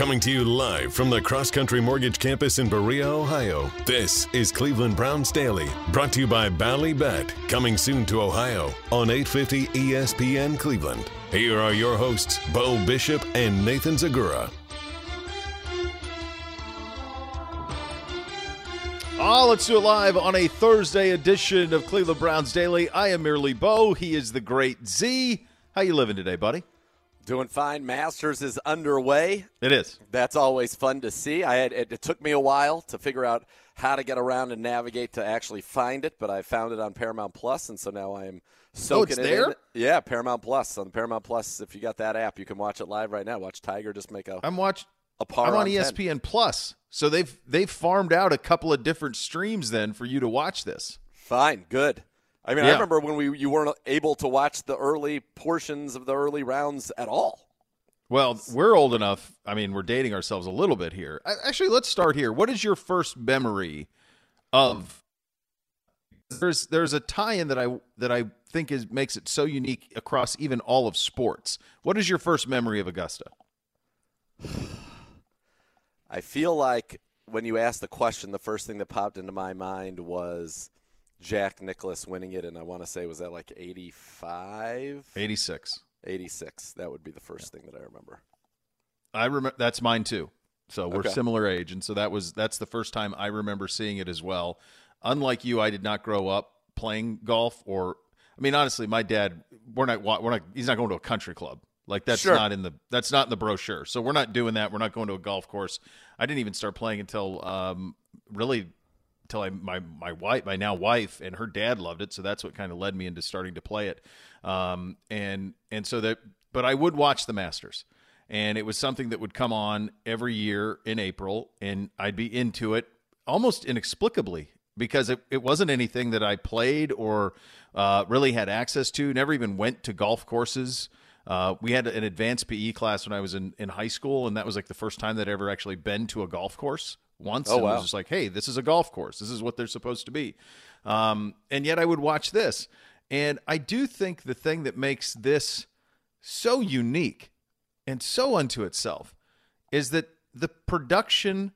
Coming to you live from the Cross Country Mortgage Campus in Berea, Ohio. This is Cleveland Browns Daily, brought to you by Ballybet, coming soon to Ohio on 850 ESPN Cleveland. Here are your hosts, Bo Bishop and Nathan Zegura. Oh, let's do it live on a Thursday edition of Cleveland Browns Daily. I am merely Bo. He is the great Z. How you living today, buddy? Doing fine. Masters is underway. It is. That's always fun to see. I had it, it, took me a while to figure out how to get around and navigate to actually find it, but I found it on Paramount Plus, and so now I am soaking oh, it's it there? in. Yeah, Paramount Plus on Paramount Plus. If you got that app, you can watch it live right now. Watch Tiger just make a. I'm watch. A par I'm on, on ESPN 10. Plus, so they've they've farmed out a couple of different streams then for you to watch this. Fine, good. I mean, Yeah. I remember when we you weren't able to watch the early portions of the early rounds at all. Well, we're old enough. I mean, we're dating ourselves a little bit here. Actually, let's start here. What is your first memory of? There's there's a tie-in that I that I think is makes it so unique across even all of sports. What is your first memory of Augusta? I feel like when you asked the question, the first thing that popped into my mind was Jack Nicklaus winning it, and I want to say was that like 85, 86. 86. That would be the first thing that I remember. I remember that's mine too. So we're Okay. similar age, and so that was that's the first time I remember seeing it as well. Unlike you, I did not grow up playing golf, or I mean, honestly, my dad we're not we're not he's not going to a country club. Like that's Sure. not in the that's not in the brochure. So we're not doing that. We're not going to a golf course. I didn't even start playing until um, really until I my my wife my now wife and her dad loved it, so that's what kind of led me into starting to play it. Um, and and so that, but I would watch the Masters, and it was something that would come on every year in April, and I'd be into it almost inexplicably because it, it wasn't anything that I played or uh, really had access to. Never even went to golf courses. Uh, we had an advanced PE class when I was in, in high school, and that was like the first time that I'd ever actually been to a golf course once. Oh, and it wow. was just like, hey, this is a golf course. This is what they're supposed to be. Um, and yet I would watch this. And I do think the thing that makes this so unique and so unto itself is that the production,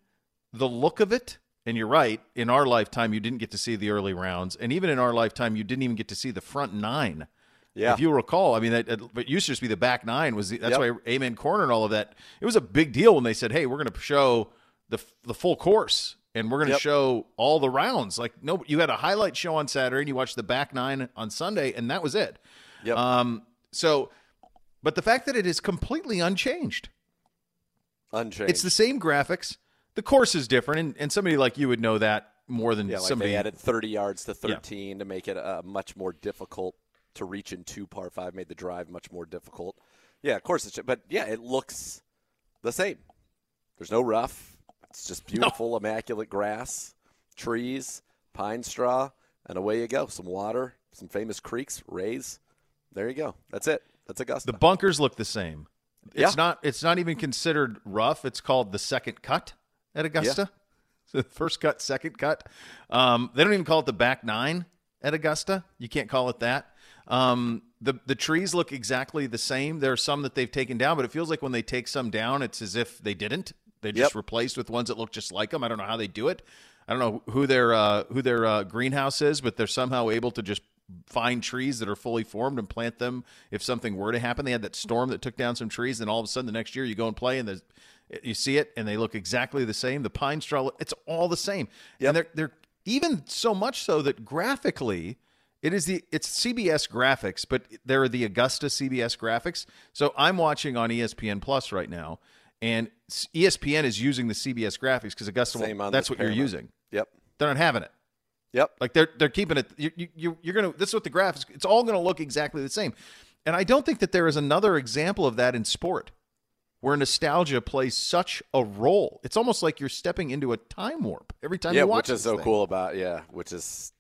the look of it, and you're right, in our lifetime, you didn't get to see the early rounds. And even in our lifetime, you didn't even get to see the front nine. Yeah. If you recall, I mean, that, it- but used to just be the back nine was the, that's Yep. why Amen Corner and all of that. It was a big deal when they said, "Hey, we're going to show the the full course and we're going to Yep. show all the rounds." Like, no, you had a highlight show on Saturday and you watched the back nine on Sunday, and that was it. Yep. Um. So, but the fact that it is completely unchanged, Unchanged. it's the same graphics. The course is different, and, and somebody like you would know that more than yeah, like somebody. they added 30 yards to 13 to make it uh, much more difficult to reach in two par five. Made the drive much more difficult. Yeah, of course it's. But yeah, it looks the same. There's no rough. It's just beautiful, immaculate grass, trees, pine straw, and away you go. Some water, some famous creeks, Rae's. There you go. That's it. That's Augusta. The bunkers look the same. It's Yeah. not. It's not even considered rough. It's called the second cut at Augusta. Yeah. So first cut, second cut. Um, they don't even call it the back nine at Augusta. You can't call it that. Um, the the trees look exactly the same. There are some that they've taken down, but it feels like when they take some down, it's as if they didn't. They just Yep. replaced with ones that look just like them. I don't know how they do it. I don't know who their uh, who their uh, greenhouse is, but they're somehow able to just find trees that are fully formed and plant them if something were to happen. They had that storm that took down some trees, and all of a sudden the next year you go and play and there's you see it and they look exactly the same. The pine straw, it's all the same. Yep. And they're they're even so much so that graphically it is the it's CBS graphics, but there are the Augusta CBS graphics. So I'm watching on ESPN Plus right now, and ESPN is using the CBS graphics because Augusta. That's what Paramount. you're using. Yep. They're not having it. Yep. Like they're they're keeping it. You, you you're gonna. This is what the graphics. It's all gonna look exactly the same. And I don't think that there is another example of that in sport, where nostalgia plays such a role. It's almost like you're stepping into a time warp every time yeah, you watch. which is so thing. cool about yeah, which is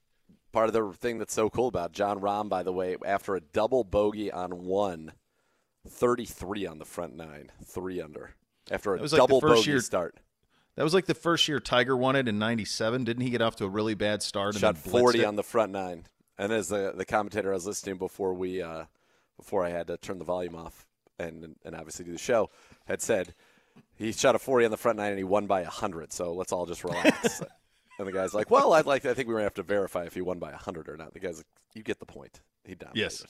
part of the thing that's so cool about Jon Rahm. By the way, after a double bogey on one, 33 on the front nine, three under after a was like double first bogey year- start. That was like the first year Tiger won it in '97. Didn't he get off to a really bad start? Shot and then 40 it? on the front nine. And as the the commentator I was listening before we uh, before I had to turn the volume off and and obviously do the show had said he shot a 40 on the front nine and he won by 100. So let's all just relax. and the guy's like, "Well, I'd like I think we're going to have to verify if he won by 100 or not." The guy's like, "You get the point. He dominated." Yes,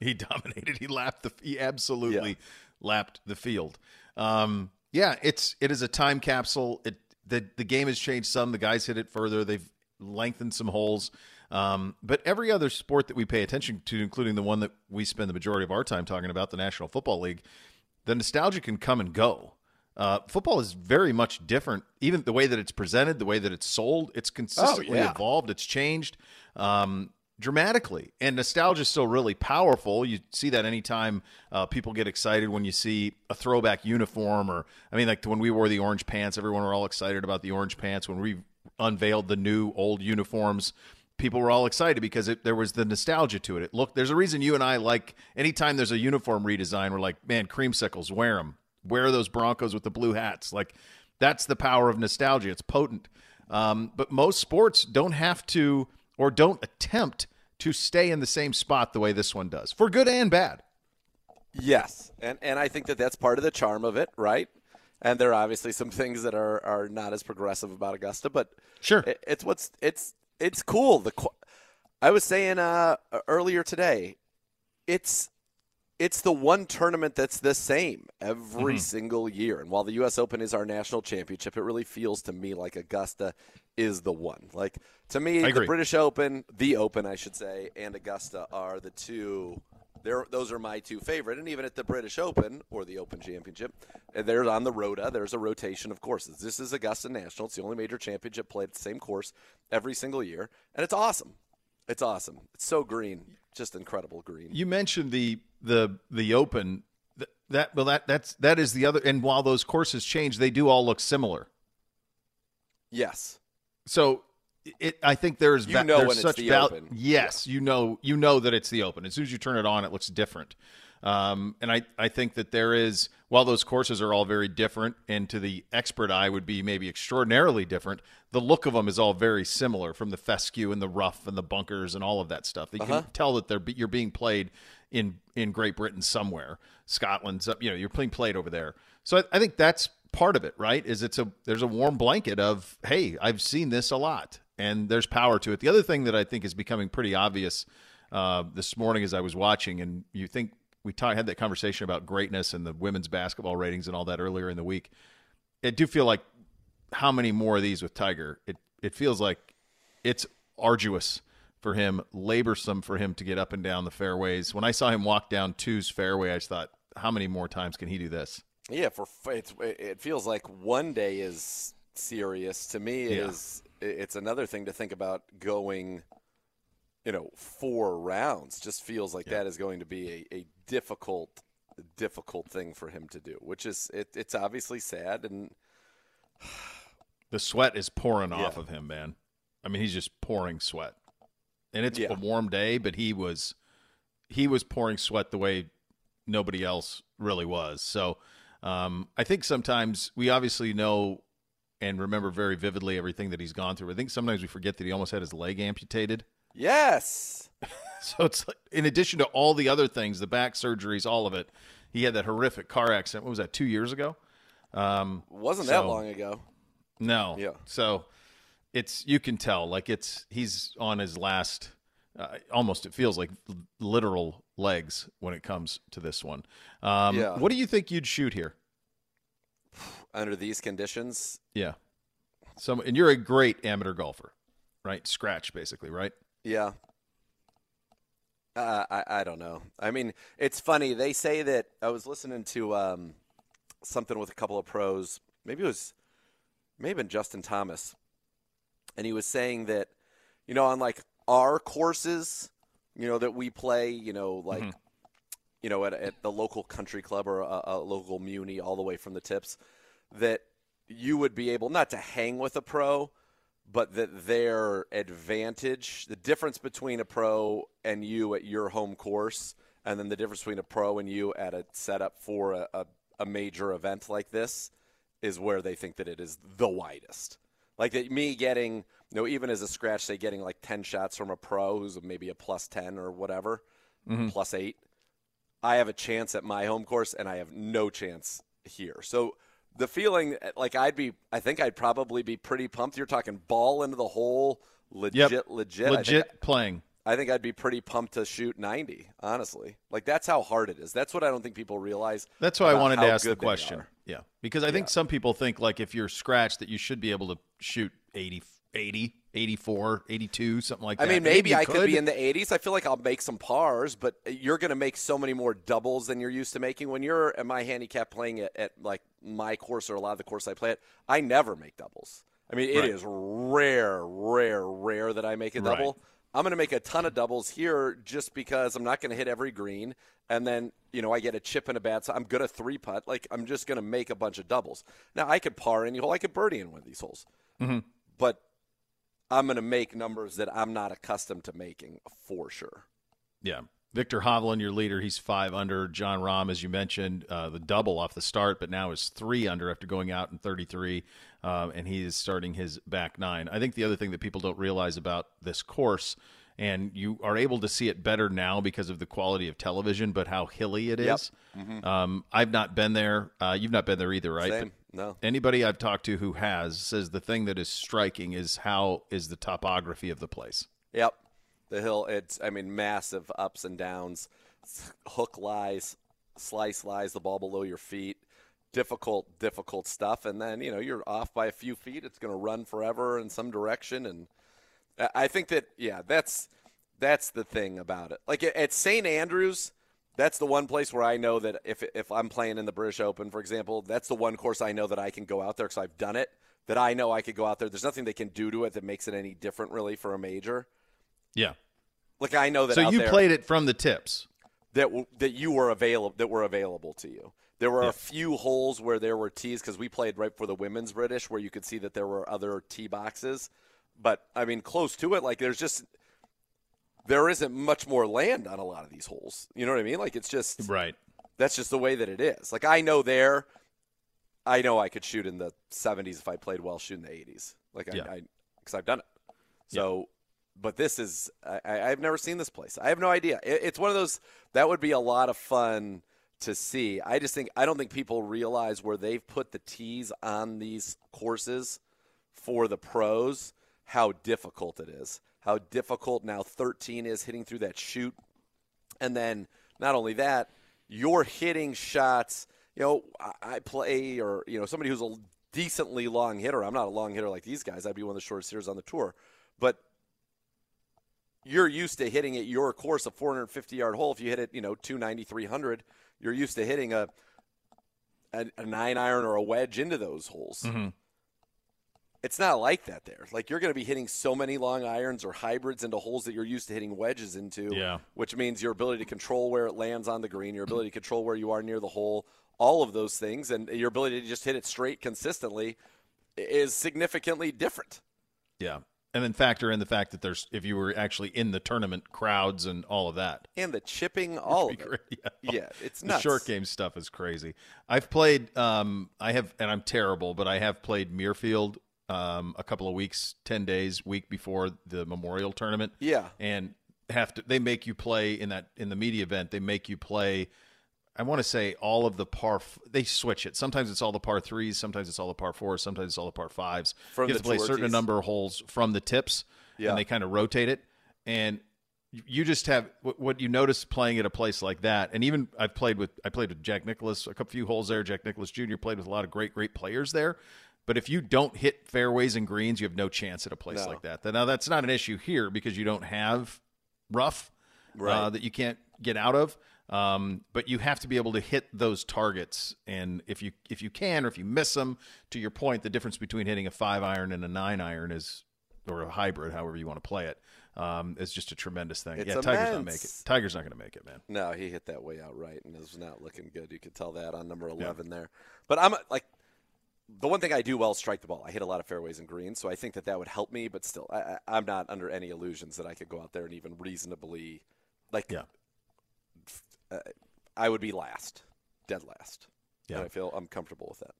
he dominated. He lapped the. He absolutely Yeah. lapped the field. Um, yeah, it's it is a time capsule. It the the game has changed some. The guys hit it further. They've lengthened some holes. Um, but every other sport that we pay attention to, including the one that we spend the majority of our time talking about, the National Football League, the nostalgia can come and go. Uh, football is very much different. Even the way that it's presented, the way that it's sold, it's consistently yeah. evolved. It's changed um, dramatically, and nostalgia is still really powerful. You see that anytime uh, people get excited when you see a throwback uniform, or I mean, like when we wore the orange pants, everyone were all excited about the orange pants. When we unveiled the new old uniforms, people were all excited because it, there was the nostalgia to it. It looked. There's a reason you and I like anytime there's a uniform redesign. We're like, man, creamsicles, wear them. Wear those Broncos with the blue hats. Like that's the power of nostalgia. It's potent. Um, but most sports don't have to or don't attempt to stay in the same spot the way this one does, for good and bad. Yes, and and I think that that's part of the charm of it, right? And there are obviously some things that are are not as progressive about Augusta, but Sure. it, it's what's it's it's cool. The I was saying uh, earlier today, it's it's the one tournament that's the same every single year. And while the U.S. Open is our national championship, it really feels to me like Augusta is the one. Like to me, the. British Open, the Open, I should say, and Augusta are the two. there those are my two favorite, and even at the British Open or the Open Championship, and there's on the Rota. There's a rotation of courses. This is Augusta National. It's the only major championship played at the same course every single year, and it's awesome. It's awesome. It's so green, just incredible green. You mentioned the the the Open. That well, that that's that is the other. And while those courses change, they do all look similar. Yes. So it, I think there's You know there's when it's such the val- Open. Yes, you know you know that it's the Open. As soon as you turn it on, it looks different. Um, and I, I think that there is while those courses are all very different, and to the expert eye would be maybe extraordinarily different. The look of them is all very similar, from the fescue and the rough and the bunkers and all of that stuff. You Uh-huh. can tell that they're you're being played in in Great Britain somewhere, Scotland's up. You know, you're being played over there. So I, I think that's part of it, right? Is it's a there's a warm blanket of hey, I've seen this a lot, and there's power to it. The other thing that I think is becoming pretty obvious uh, this morning as I was watching, and you think we ta- had that conversation about greatness and the women's basketball ratings and all that earlier in the week. I do feel like how many more of these with Tiger? It it feels like it's arduous for him, laborsome for him to get up and down the fairways. When I saw him walk down two's fairway, I just thought, how many more times can he do this? Yeah, for it's, it feels like one day is serious. To me, it Yeah. is- It's another thing to think about going, you know, four rounds. Just feels like that is going to be a, a difficult, difficult thing for him to do. Which is it, it's obviously sad and The sweat is pouring off of him, man. I mean, he's just pouring sweat. And it's Yeah. a warm day, but he was he was pouring sweat the way nobody else really was. So um, I think sometimes we obviously know and remember very vividly everything that he's gone through. I think sometimes we forget that he almost had his leg amputated. yes, So it's like, in addition to all the other things, the back surgeries, all of it, he had that horrific car accident. What was that? Two years ago? Um, wasn't that long ago. no. Yeah. So it's you can tell like it's he's on his last uh, almost it feels like literal legs when it comes to this one. Um, Yeah. What do you think you'd shoot here? Under these conditions, Yeah. So and you're a great amateur golfer, right? Scratch basically, right? Yeah. Uh, I I don't know. I mean, it's funny. They say that I was listening to um, something with a couple of pros. Maybe it was, maybe been Justin Thomas, and he was saying that, you know, on like our courses, you know, that we play, you know, like, mm-hmm. you know, at, at the local country club or a, a local muni, all the way from the tips, that you would be able not to hang with a pro, but that their advantage, the difference between a pro and you at your home course, and then the difference between a pro and you at a setup for a, a, a major event like this, is where they think that it is the widest. Like that, me getting, you know, even as a scratch, say getting like ten shots from a pro who's maybe a plus ten or whatever, mm-hmm. plus eight. I have a chance at my home course, and I have no chance here. So the feeling like I'd be I think I'd probably be pretty pumped. You're talking ball into the hole, legit, yep. legit, legit I playing. I think I'd be pretty pumped to shoot 90. Honestly, like that's how hard it is. That's what I don't think people realize. That's why I wanted to ask the question. Yeah, because I think some people think like if you're scratched that you should be able to shoot 80, 80 84, 82, something like that. I mean, maybe, maybe I could. could be in the 80s. I feel like I'll make some pars, but you're going to make so many more doubles than you're used to making. When you're at my handicap playing at, at like my course or a lot of the course I play at, I never make doubles. I mean, it right. is rare, rare, rare that I make a double. Right. I'm going to make a ton of doubles here just because I'm not going to hit every green. And then, you know, I get a chip and a bad, so I'm good at three putt. Like, I'm just going to make a bunch of doubles. Now, I could par any hole. I could birdie in one of these holes. Mm-hmm. But I'm going to make numbers that I'm not accustomed to making for sure. Yeah. Viktor Hovland, your leader, he's five under. Jon Rahm, as you mentioned, uh, the double off the start, but now is three under after going out in 33, um, and he is starting his back nine. I think the other thing that people don't realize about this course, and you are able to see it better now because of the quality of television, but how hilly it is. Yep. Mm-hmm. Um, I've not been there. Uh, you've not been there either, right? Same. No. Anybody I've talked to who has says the thing that is striking is how is the topography of the place. Yep. The hill, it's, I mean, massive ups and downs, hook lies, slice lies, the ball below your feet. Difficult, difficult stuff. And then, you know, you're off by a few feet. It's going to run forever in some direction. And I think that, yeah, that's that's the thing about it. Like at St. Andrews, that's the one place where I know that if if I'm playing in the British Open, for example, that's the one course I know that I can go out there because I've done it. That I know I could go out there. There's nothing they can do to it that makes it any different, really, for a major. Yeah, like I know that. So you there, played it from the tips that that you were available that were available to you. There were yeah. a few holes where there were tees because we played right for the women's British, where you could see that there were other tee boxes. But I mean, close to it, like there's just there isn't much more land on a lot of these holes. You know what I mean? Like it's just right. That's just the way that it is. Like I know there, I know I could shoot in the 70s if I played well, shoot in the 80s. Like I, yeah. I, because I've done it. So, yeah. but this is I, I've never seen this place. I have no idea. It, it's one of those that would be a lot of fun to see. I just think I don't think people realize where they've put the tees on these courses for the pros how difficult it is how difficult now 13 is hitting through that chute. And then not only that, you're hitting shots. You know, I play, or, you know, somebody who's a decently long hitter. I'm not a long hitter like these guys. I'd be one of the shortest hitters on the tour. But you're used to hitting at your course a 450 yard hole. If you hit it, you know, 290, 300, you're used to hitting a, a, a nine iron or a wedge into those holes. Mm-hmm it's not like that there. Like you're going to be hitting so many long irons or hybrids into holes that you're used to hitting wedges into. Yeah. Which means your ability to control where it lands on the green, your ability to control where you are near the hole, all of those things, and your ability to just hit it straight consistently is significantly different. Yeah. And then factor in the fact that there's if you were actually in the tournament crowds and all of that. And the chipping, all of it. Yeah. yeah, it's nuts. The short game stuff is crazy. I've played um I have and I'm terrible, but I have played Muirfield um, a couple of weeks, ten days, week before the Memorial tournament. Yeah, and have to they make you play in that in the media event. They make you play. I want to say all of the par. They switch it. Sometimes it's all the par threes. Sometimes it's all the par fours. Sometimes it's all the par fives. From you have to play a certain number of holes from the tips. Yeah, and they kind of rotate it. And you just have what you notice playing at a place like that. And even I've played with I played with Jack Nicklaus a couple few holes there. Jack Nicklaus Jr. played with a lot of great great players there. But if you don't hit fairways and greens, you have no chance at a place no. like that. Now that's not an issue here because you don't have rough uh, right. uh, that you can't get out of. Um, but you have to be able to hit those targets, and if you if you can or if you miss them, to your point, the difference between hitting a five iron and a nine iron is, or a hybrid, however you want to play it, um, is just a tremendous thing. It's yeah, Tiger's not immense. make it. Tiger's not going to make it, man. No, he hit that way out right, and it was not looking good. You could tell that on number eleven there. But I'm like, the one thing I do well is strike the ball. I hit a lot of fairways and greens, so I think that that would help me. But still, I, I, I'm not under any illusions that I could go out there and even reasonably, like, Yeah. uh, I would be last, dead last. Yeah. And I feel I'm comfortable with that.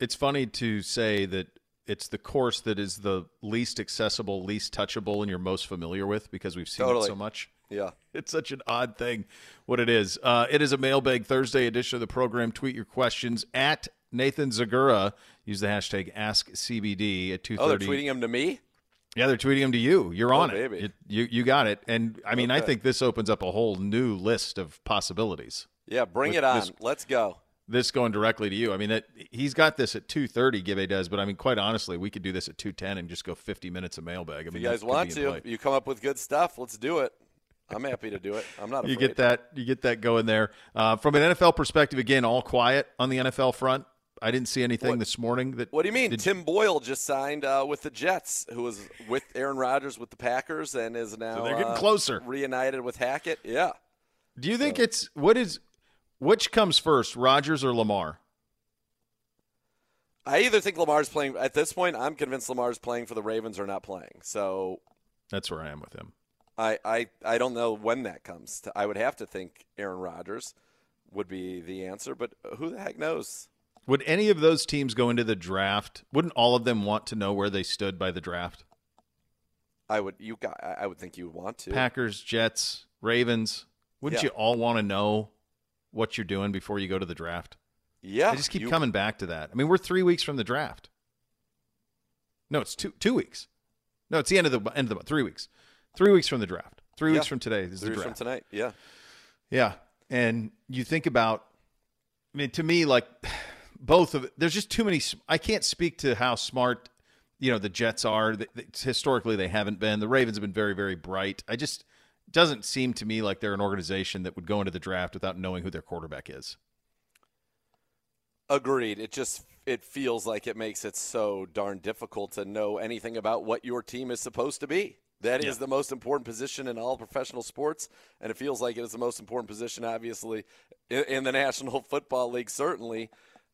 It's funny to say that it's the course that is the least accessible, least touchable, and you're most familiar with because we've seen Totally. it so much. Yeah. It's such an odd thing, what it is. Uh, it is a mailbag Thursday edition of the program. Tweet your questions at Nathan Zegura. Use the hashtag AskCBD at two Oh, they're tweeting him to me. Yeah, they're tweeting them to you. You're on it. Oh. It- You you got it. And I mean, I think this opens up a whole new list of possibilities. Yeah, bring With it on. this- Let's go. This going directly to you. I mean, that he's got this at two thirty. Gibbe does, but I mean, quite honestly, we could do this at two ten and just go fifty minutes of mailbag. I mean, If you guys want to, play. you come up with good stuff. Let's do it. I'm happy to do it. I'm not. you get that you get that going there uh, from an NFL perspective. Again, all quiet on the NFL front. I didn't see anything What- this morning that. What do you mean? Did- Tim Boyle just signed uh, with the Jets, who was with Aaron Rodgers with the Packers, and is now they're getting uh, closer. reunited with Hackett. Yeah, Do you think it's what is which comes first, Rodgers or Lamar? I either think Lamar's playing at this point. I'm convinced Lamar's playing for the Ravens or not playing. So That's where I am with him. I I, I don't know when that comes. To, I would have to think Aaron Rodgers would be the answer, but who the heck knows? Would any of those teams go into the draft? Wouldn't all of them want to know where they stood by the draft? I would you got I would think you would want to. Packers, Jets, Ravens. Wouldn't Yeah. you all want to know what you're doing before you go to the draft? yeah, I just keep you- coming back to that. I mean, we're three weeks from the draft. No, it's two two weeks. No, it's the end of the end of the month. Three weeks. Three weeks from the draft. Three weeks from today is the Three from tonight. Yeah. Yeah, and you think about. I mean, to me, like both of there's just too many. I can't speak to how smart you know the Jets are. Historically, they haven't been. The Ravens have been very, very bright. I just doesn't seem to me like they're an organization that would go into the draft without knowing who their quarterback is. Agreed. It just it feels like it makes it so darn difficult to know anything about what your team is supposed to be. That is Yeah. the most important position in all professional sports, and it feels like it is the most important position, obviously, in, in the National Football League. Certainly,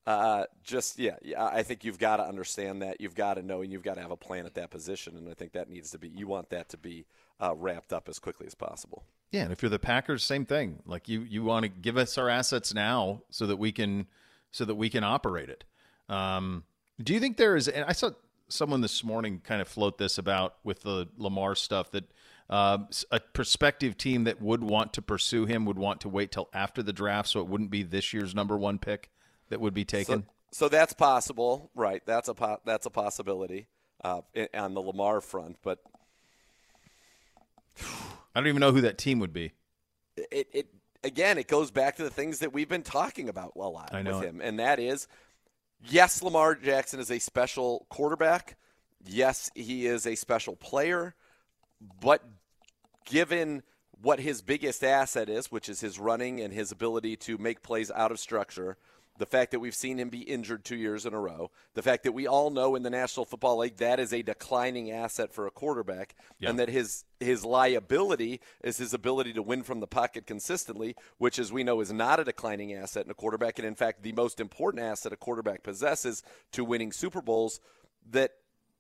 uh, just yeah, yeah. I think you've got to understand that. You've got to know, and you've got to have a plan at that position. And I think that needs to be. You want that to be uh, wrapped up as quickly as possible. Yeah, and if you're the Packers, same thing. Like you, you want to give us our assets now so that we can, so that we can operate it. Um, do you think there is? And I saw someone this morning kind of float this about with the Lamar stuff that um, a prospective team that would want to pursue him would want to wait till after the draft, so it wouldn't be this year's number one pick that would be taken. So, so that's possible, right? That's a po- that's a possibility uh, on the Lamar front, but I don't even know who that team would be. it, it again, it goes back to the things that we've been talking about a lot with it. him, and that is, yes, Lamar Jackson is a special quarterback. Yes, he is a special player, but given what his biggest asset is, which is his running and his ability to make plays out of structure, the fact that we've seen him be injured two years in a row, the fact that we all know in the National Football League that is a declining asset for a quarterback, Yeah. and that his his liability is his ability to win from the pocket consistently, which, as we know, is not a declining asset in a quarterback, and in fact, the most important asset a quarterback possesses to winning Super Bowls. That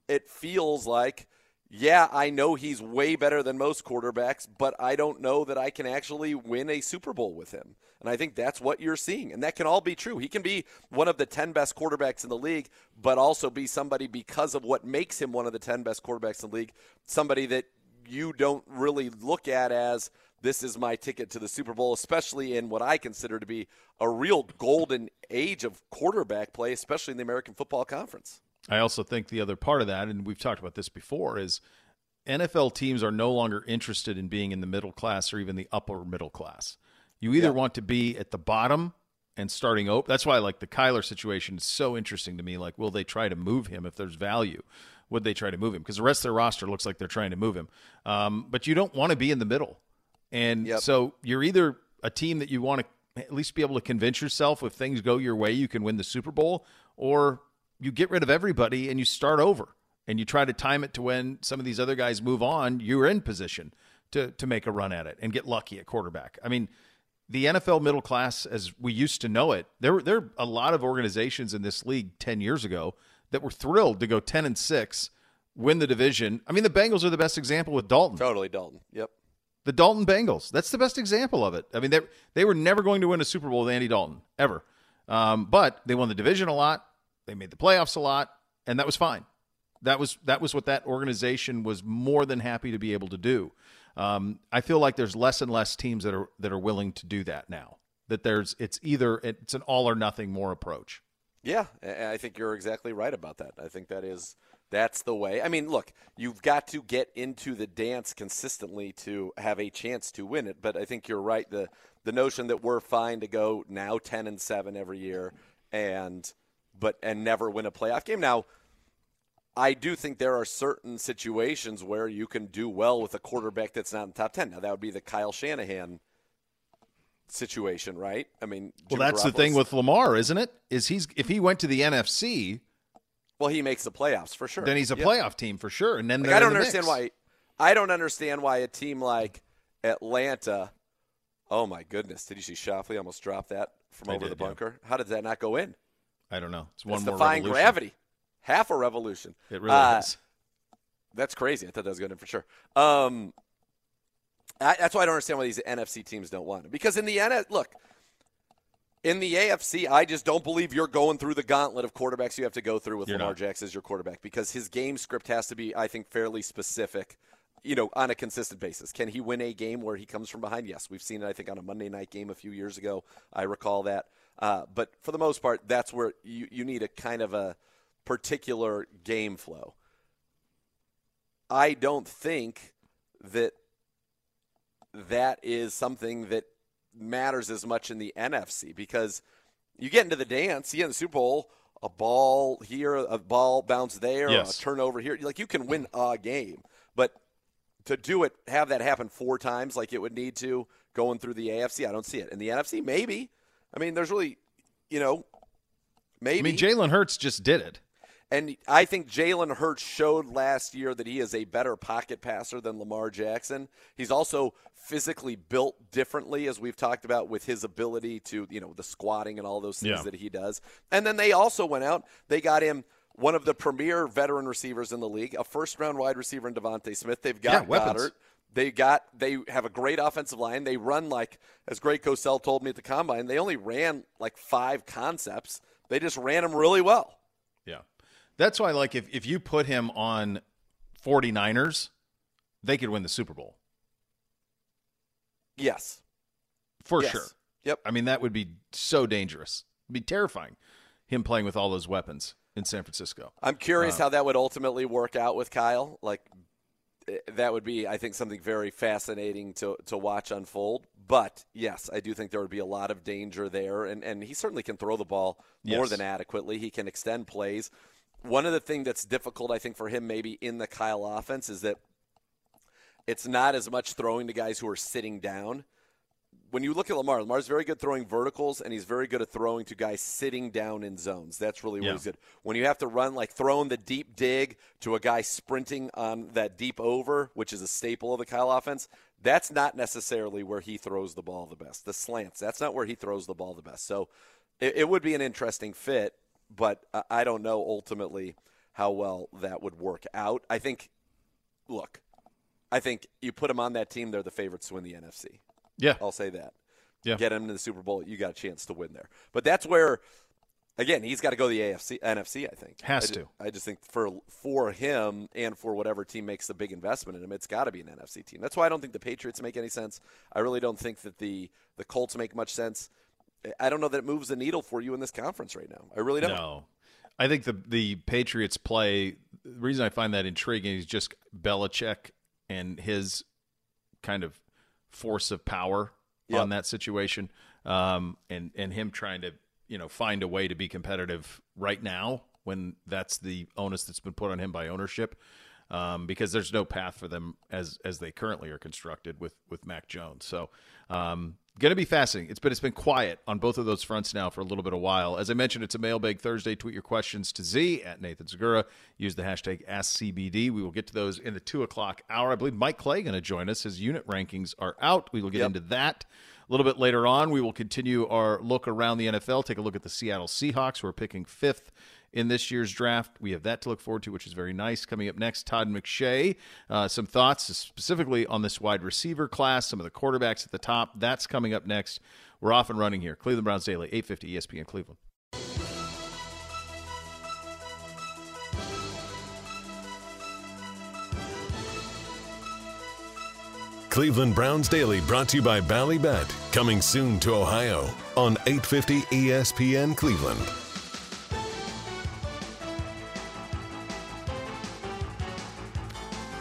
it feels like yeah, I know he's way better than most quarterbacks, but I don't know that I can actually win a Super Bowl with him. And I think that's what you're seeing. And that can all be true. He can be one of the 10 best quarterbacks in the league, but also be somebody because of what makes him one of the 10 best quarterbacks in the league, somebody that you don't really look at as this is my ticket to the Super Bowl, especially in what I consider to be a real golden age of quarterback play, especially in the American Football Conference. I also think the other part of that, and we've talked about this before, is NFL teams are no longer interested in being in the middle class or even the upper middle class. You either Yeah. want to be at the bottom and starting open. That's why, like the Kyler situation, is so interesting to me. Like, will they try to move him if there's value? Would they try to move him? Because the rest of their roster looks like they're trying to move him. Um, but you don't want to be in the middle, and Yep. so you're either a team that you want to at least be able to convince yourself if things go your way, you can win the Super Bowl, or you get rid of everybody and you start over and you try to time it to when some of these other guys move on, you're in position to to make a run at it and get lucky at quarterback. I mean, the NFL middle class as we used to know it, there were there are a lot of organizations in this league 10 years ago that were thrilled to go 10 and 6, win the division. I mean, the Bengals are the best example with Dalton. Totally Dalton. Yep. The Dalton Bengals. That's the best example of it. I mean, they they were never going to win a Super Bowl with Andy Dalton ever, um, but they won the division a lot. They made the playoffs a lot, and that was fine. That was that was what that organization was more than happy to be able to do. Um, I feel like there's less and less teams that are that are willing to do that now. That there's it's either it's an all or nothing more approach. Yeah, I think you're exactly right about that. I think that is that's the way. I mean, look, you've got to get into the dance consistently to have a chance to win it. But I think you're right. The the notion that we're fine to go now ten and seven every year and but and never win a playoff game. Now, I do think there are certain situations where you can do well with a quarterback that's not in the top ten. Now that would be the Kyle Shanahan situation, right? I mean, Jim well, that's the thing with Lamar, isn't it? Is he's if he went to the NFC, well, he makes the playoffs for sure. Then he's a yep. playoff team for sure. And then like, I don't understand mix. why. I don't understand why a team like Atlanta. Oh my goodness! Did you see Schauffele almost drop that from I over did, the bunker? Yeah. How did that not go in? I don't know. It's one it's more defying revolution. gravity. Half a revolution. It really uh, is. That's crazy. I thought that was going in for sure. Um, I, that's why I don't understand why these NFC teams don't want it. Because in the N, look, in the AFC, I just don't believe you're going through the gauntlet of quarterbacks you have to go through with you're Lamar not. Jackson as your quarterback because his game script has to be, I think, fairly specific. You know, on a consistent basis. Can he win a game where he comes from behind? Yes, we've seen it. I think on a Monday night game a few years ago. I recall that. Uh, but for the most part, that's where you, you need a kind of a particular game flow. I don't think that that is something that matters as much in the NFC because you get into the dance, you get in the Super Bowl, a ball here, a ball bounce there, yes. a turnover here. Like you can win a game, but to do it, have that happen four times like it would need to going through the AFC, I don't see it. In the NFC, maybe. I mean, there's really, you know, maybe. I mean, Jalen Hurts just did it. And I think Jalen Hurts showed last year that he is a better pocket passer than Lamar Jackson. He's also physically built differently, as we've talked about, with his ability to, you know, the squatting and all those things yeah. that he does. And then they also went out, they got him one of the premier veteran receivers in the league, a first round wide receiver in DeVonta Smith. They've got yeah, Goedert. They got they have a great offensive line. They run like as Greg Cosell told me at the combine, they only ran like five concepts. They just ran them really well. That's why, like, if, if you put him on 49ers, they could win the Super Bowl. Yes. For yes. sure. Yep. I mean, that would be so dangerous. It'd be terrifying, him playing with all those weapons in San Francisco. I'm curious uh, how that would ultimately work out with Kyle. Like, eh, that would be, I think, something very fascinating to, to watch unfold. But yes, I do think there would be a lot of danger there. And, and he certainly can throw the ball more yes. than adequately. He can extend plays one of the things that's difficult, I think, for him maybe in the Kyle offense is that it's not as much throwing to guys who are sitting down. When you look at Lamar, Lamar's very good throwing verticals, and he's very good at throwing to guys sitting down in zones. That's really yeah. he's good. When you have to run, like throwing the deep dig to a guy sprinting on that deep over, which is a staple of the Kyle offense, that's not necessarily where he throws the ball the best. The slants, that's not where he throws the ball the best. So it, it would be an interesting fit but I don't know ultimately how well that would work out. I think, look, I think you put them on that team, they're the favorites to win the NFC. Yeah. I'll say that. Yeah. Get them to the Super Bowl, you got a chance to win there. But that's where, again, he's got to go to the AFC, NFC. I think has I to. Just, I just think for for him and for whatever team makes the big investment in him, it's got to be an NFC team. That's why I don't think the Patriots make any sense. I really don't think that the the Colts make much sense. I don't know that it moves the needle for you in this conference right now. I really don't. No. I think the the Patriots play. The reason I find that intriguing is just Belichick and his kind of force of power yep. on that situation, um, and and him trying to you know find a way to be competitive right now when that's the onus that's been put on him by ownership. Um, because there's no path for them as as they currently are constructed with with Mac Jones. So um, Going to be fascinating. It's been it's been quiet on both of those fronts now for a little bit of while. As I mentioned, it's a mailbag Thursday. Tweet your questions to Z at Nathan Zegura. Use the hashtag AskCBD. We will get to those in the two o'clock hour. I believe Mike Clay going to join us. His unit rankings are out. We will get yep. into that a little bit later on. We will continue our look around the NFL. Take a look at the Seattle Seahawks, who are picking fifth in this year's draft. We have that to look forward to, which is very nice. Coming up next, Todd McShay. Uh, some thoughts specifically on this wide receiver class, some of the quarterbacks at the top. That's coming up next. We're off and running here. Cleveland Browns Daily, 850 ESPN Cleveland. Cleveland Browns Daily brought to you by Ballybet. Coming soon to Ohio on 850 ESPN Cleveland.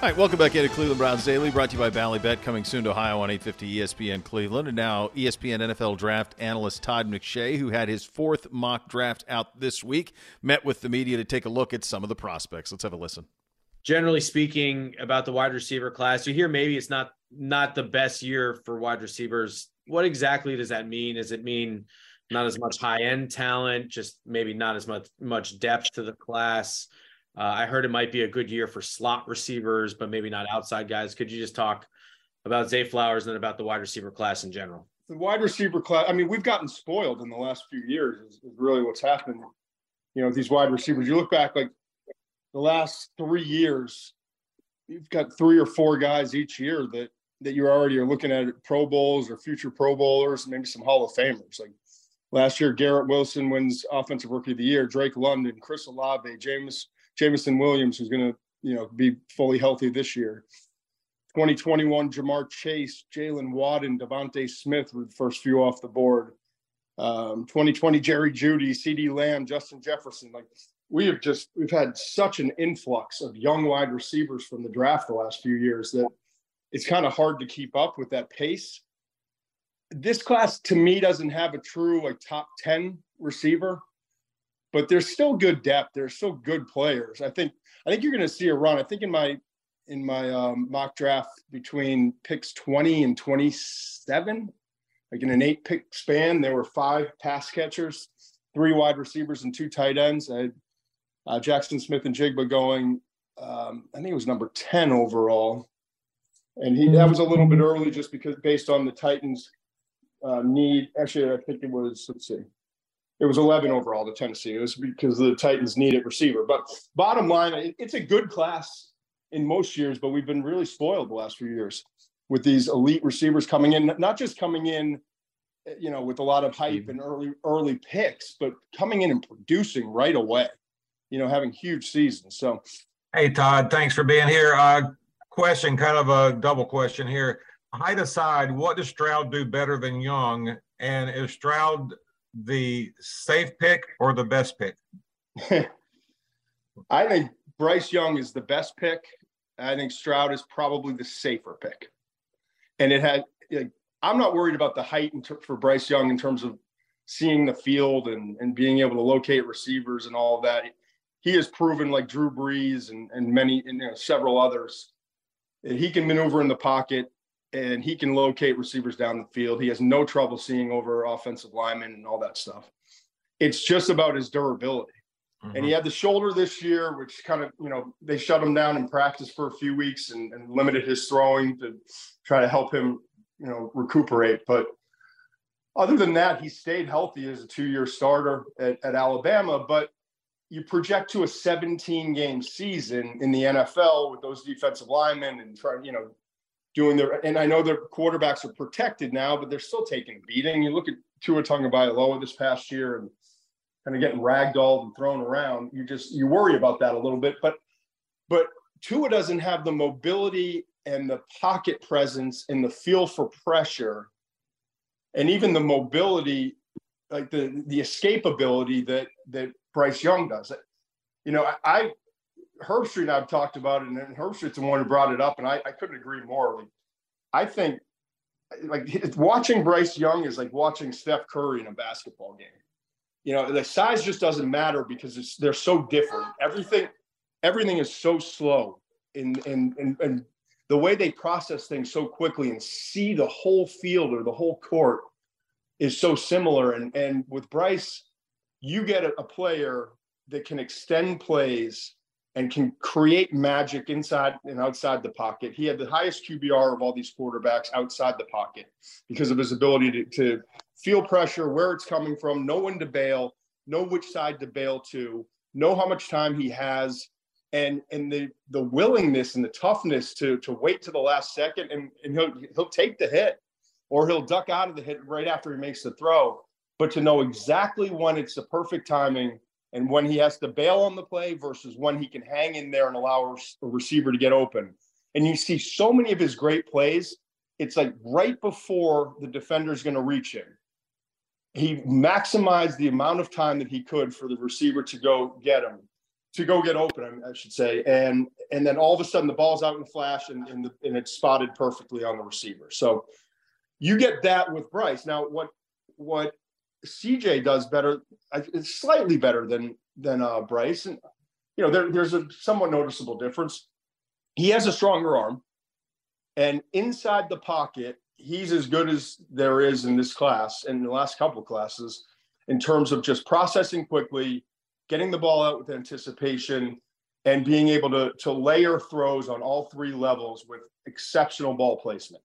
All right, welcome back into Cleveland Browns Daily, brought to you by Ballybet, coming soon to Ohio on 850 ESPN Cleveland. And now ESPN NFL draft analyst Todd McShay, who had his fourth mock draft out this week, met with the media to take a look at some of the prospects. Let's have a listen. Generally speaking, about the wide receiver class, you hear maybe it's not not the best year for wide receivers. What exactly does that mean? Does it mean not as much high end talent, just maybe not as much much depth to the class? Uh, I heard it might be a good year for slot receivers, but maybe not outside guys. Could you just talk about Zay Flowers and about the wide receiver class in general? The wide receiver class, I mean, we've gotten spoiled in the last few years, is, is really what's happened. You know, these wide receivers, you look back like the last three years, you've got three or four guys each year that that you already are looking at Pro Bowls or future Pro Bowlers, maybe some Hall of Famers. Like last year, Garrett Wilson wins Offensive Rookie of the Year, Drake London, Chris Olave, James Jameson Williams, who's going to you know be fully healthy this year. 2021, Ja'Marr Chase, Jalen Jaylen Waddle, DeVonta Smith were the first few off the board. Um, 2020, Jerry Jeudy, CeeDee Lamb, Justin Jefferson. Like we have just we've had such an influx of young wide receivers from the draft the last few years that it's kind of hard to keep up with that pace. This class to me doesn't have a true like top 10 receiver but there's still good depth. There's still good players. I think I think you're going to see a run. I think in my in my um, mock draft between picks 20 and 27, like in an eight pick span, there were five pass catchers, three wide receivers, and two tight ends. I had uh, Jaxon Smith-Njigba going. Um, I think it was number 10 overall, and he that was a little bit early just because based on the Titans' uh, need. Actually, I think it was. Let's see it was 11 overall to Tennessee. It was because the Titans needed receiver. But bottom line, it's a good class in most years, but we've been really spoiled the last few years with these elite receivers coming in, not just coming in, you know, with a lot of hype and early early picks, but coming in and producing right away. You know, having huge seasons. So, hey Todd, thanks for being here. Uh, question, kind of a double question here. Height aside, what does Stroud do better than Young? And is Stroud the safe pick or the best pick? I think Bryce Young is the best pick. I think Stroud is probably the safer pick. And it had, I'm not worried about the height for Bryce Young in terms of seeing the field and, and being able to locate receivers and all of that. He has proven, like Drew Brees and, and many, and, you know, several others, that he can maneuver in the pocket and he can locate receivers down the field. He has no trouble seeing over offensive linemen and all that stuff. It's just about his durability. Mm-hmm. And he had the shoulder this year, which kind of, you know, they shut him down in practice for a few weeks and, and limited his throwing to try to help him, you know, recuperate. But other than that, he stayed healthy as a two year starter at, at Alabama. But you project to a 17 game season in the NFL with those defensive linemen and trying, you know, doing their and I know their quarterbacks are protected now, but they're still taking a beating. You look at Tua Tagovailoa this past year and kind of getting ragdolled and thrown around. You just you worry about that a little bit, but but Tua doesn't have the mobility and the pocket presence and the feel for pressure, and even the mobility, like the the escapability that that Bryce Young does. You know, I Herbstreit and I've talked about it, and Herbstreit's the one who brought it up, and I, I couldn't agree more. I think like watching Bryce Young is like watching Steph Curry in a basketball game. You know, the size just doesn't matter because they're so different. Everything, everything is so slow, and and and, and the way they process things so quickly and see the whole field or the whole court is so similar. And and with Bryce, you get a, a player that can extend plays and can create magic inside and outside the pocket. He had the highest QBR of all these quarterbacks outside the pocket because of his ability to, to feel pressure, where it's coming from, know when to bail, know which side to bail to, know how much time he has, and and the the willingness and the toughness to to wait to the last second and, and he'll he'll take the hit or he'll duck out of the hit right after he makes the throw. But to know exactly when it's the perfect timing and when he has to bail on the play versus when he can hang in there and allow a receiver to get open. And you see so many of his great plays, it's like right before the defender's going to reach him. He maximized the amount of time that he could for the receiver to go get him, to go get open, I should say. And and then all of a sudden the ball's out in flash and, and, the, and it's spotted perfectly on the receiver. So you get that with Bryce. Now, what what CJ does better. It's slightly better than than uh, Bryce, and you know there, there's a somewhat noticeable difference. He has a stronger arm, and inside the pocket, he's as good as there is in this class and the last couple classes in terms of just processing quickly, getting the ball out with anticipation, and being able to to layer throws on all three levels with exceptional ball placement.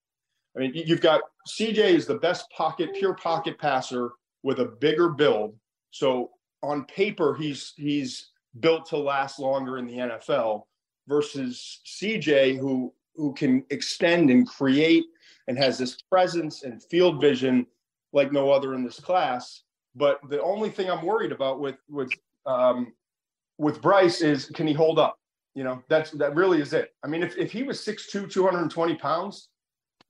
I mean, you've got CJ is the best pocket, pure pocket passer with a bigger build. So on paper, he's he's built to last longer in the NFL versus CJ, who who can extend and create and has this presence and field vision like no other in this class. But the only thing I'm worried about with with um, with Bryce is can he hold up? You know, that's that really is it. I mean, if, if he was 6'2, 220 pounds,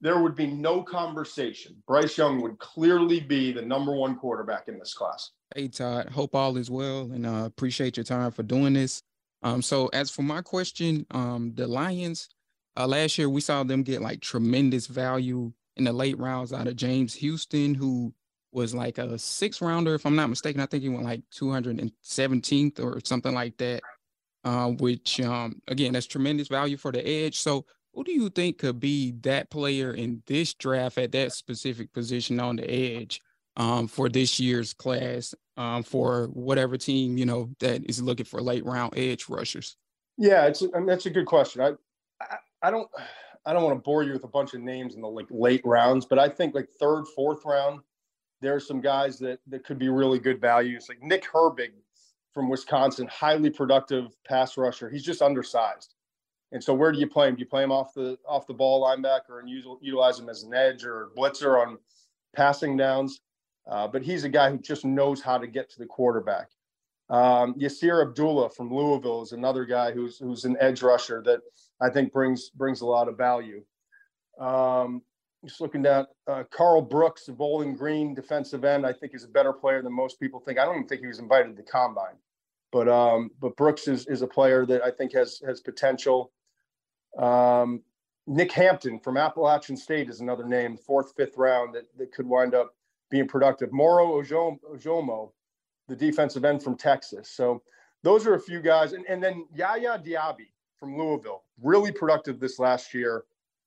there would be no conversation. Bryce Young would clearly be the number one quarterback in this class. Hey Todd, hope all is well, and uh, appreciate your time for doing this. Um, so as for my question, um, the Lions, uh, last year we saw them get like tremendous value in the late rounds out of James Houston, who was like a six rounder, if I'm not mistaken. I think he went like 217th or something like that. Uh, which um, again, that's tremendous value for the edge. So who do you think could be that player in this draft at that specific position on the edge um, for this year's class um, for whatever team you know that is looking for late round edge rushers? Yeah, it's I mean, that's a good question. I, I, I don't I don't want to bore you with a bunch of names in the like late rounds, but I think like third, fourth round, there are some guys that that could be really good values. Like Nick Herbig from Wisconsin, highly productive pass rusher. He's just undersized. And so where do you play him? Do you play him off the off the ball linebacker and use, utilize him as an edge or blitzer on passing downs? Uh, but he's a guy who just knows how to get to the quarterback. Um, Yasir Abdullah from Louisville is another guy who's who's an edge rusher that I think brings brings a lot of value. Um, just looking down, uh, Karl Brooks, Bowling Green defensive end, I think is a better player than most people think. I don't even think he was invited to combine, but um, but Brooks is is a player that I think has has potential. Um, Nick Hampton from Appalachian State is another name, fourth, fifth round that, that could wind up being productive. Moro Ojomo, the defensive end from Texas. So those are a few guys. And, and then Yaya Diaby from Louisville, really productive this last year.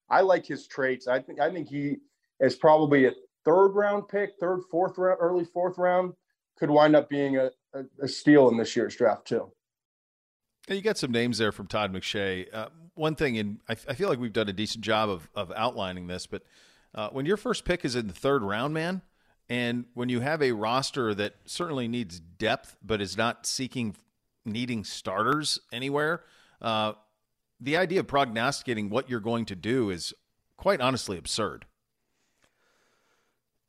I like his traits. I think I think he is probably a third round pick, third, fourth round, early fourth round, could wind up being a, a, a steal in this year's draft too. You got some names there from Todd McShay. Uh, one thing, and I, I, feel like we've done a decent job of, of outlining this, but uh, when your first pick is in the third round, man, and when you have a roster that certainly needs depth, but is not seeking needing starters anywhere, uh, the idea of prognosticating what you're going to do is quite honestly absurd.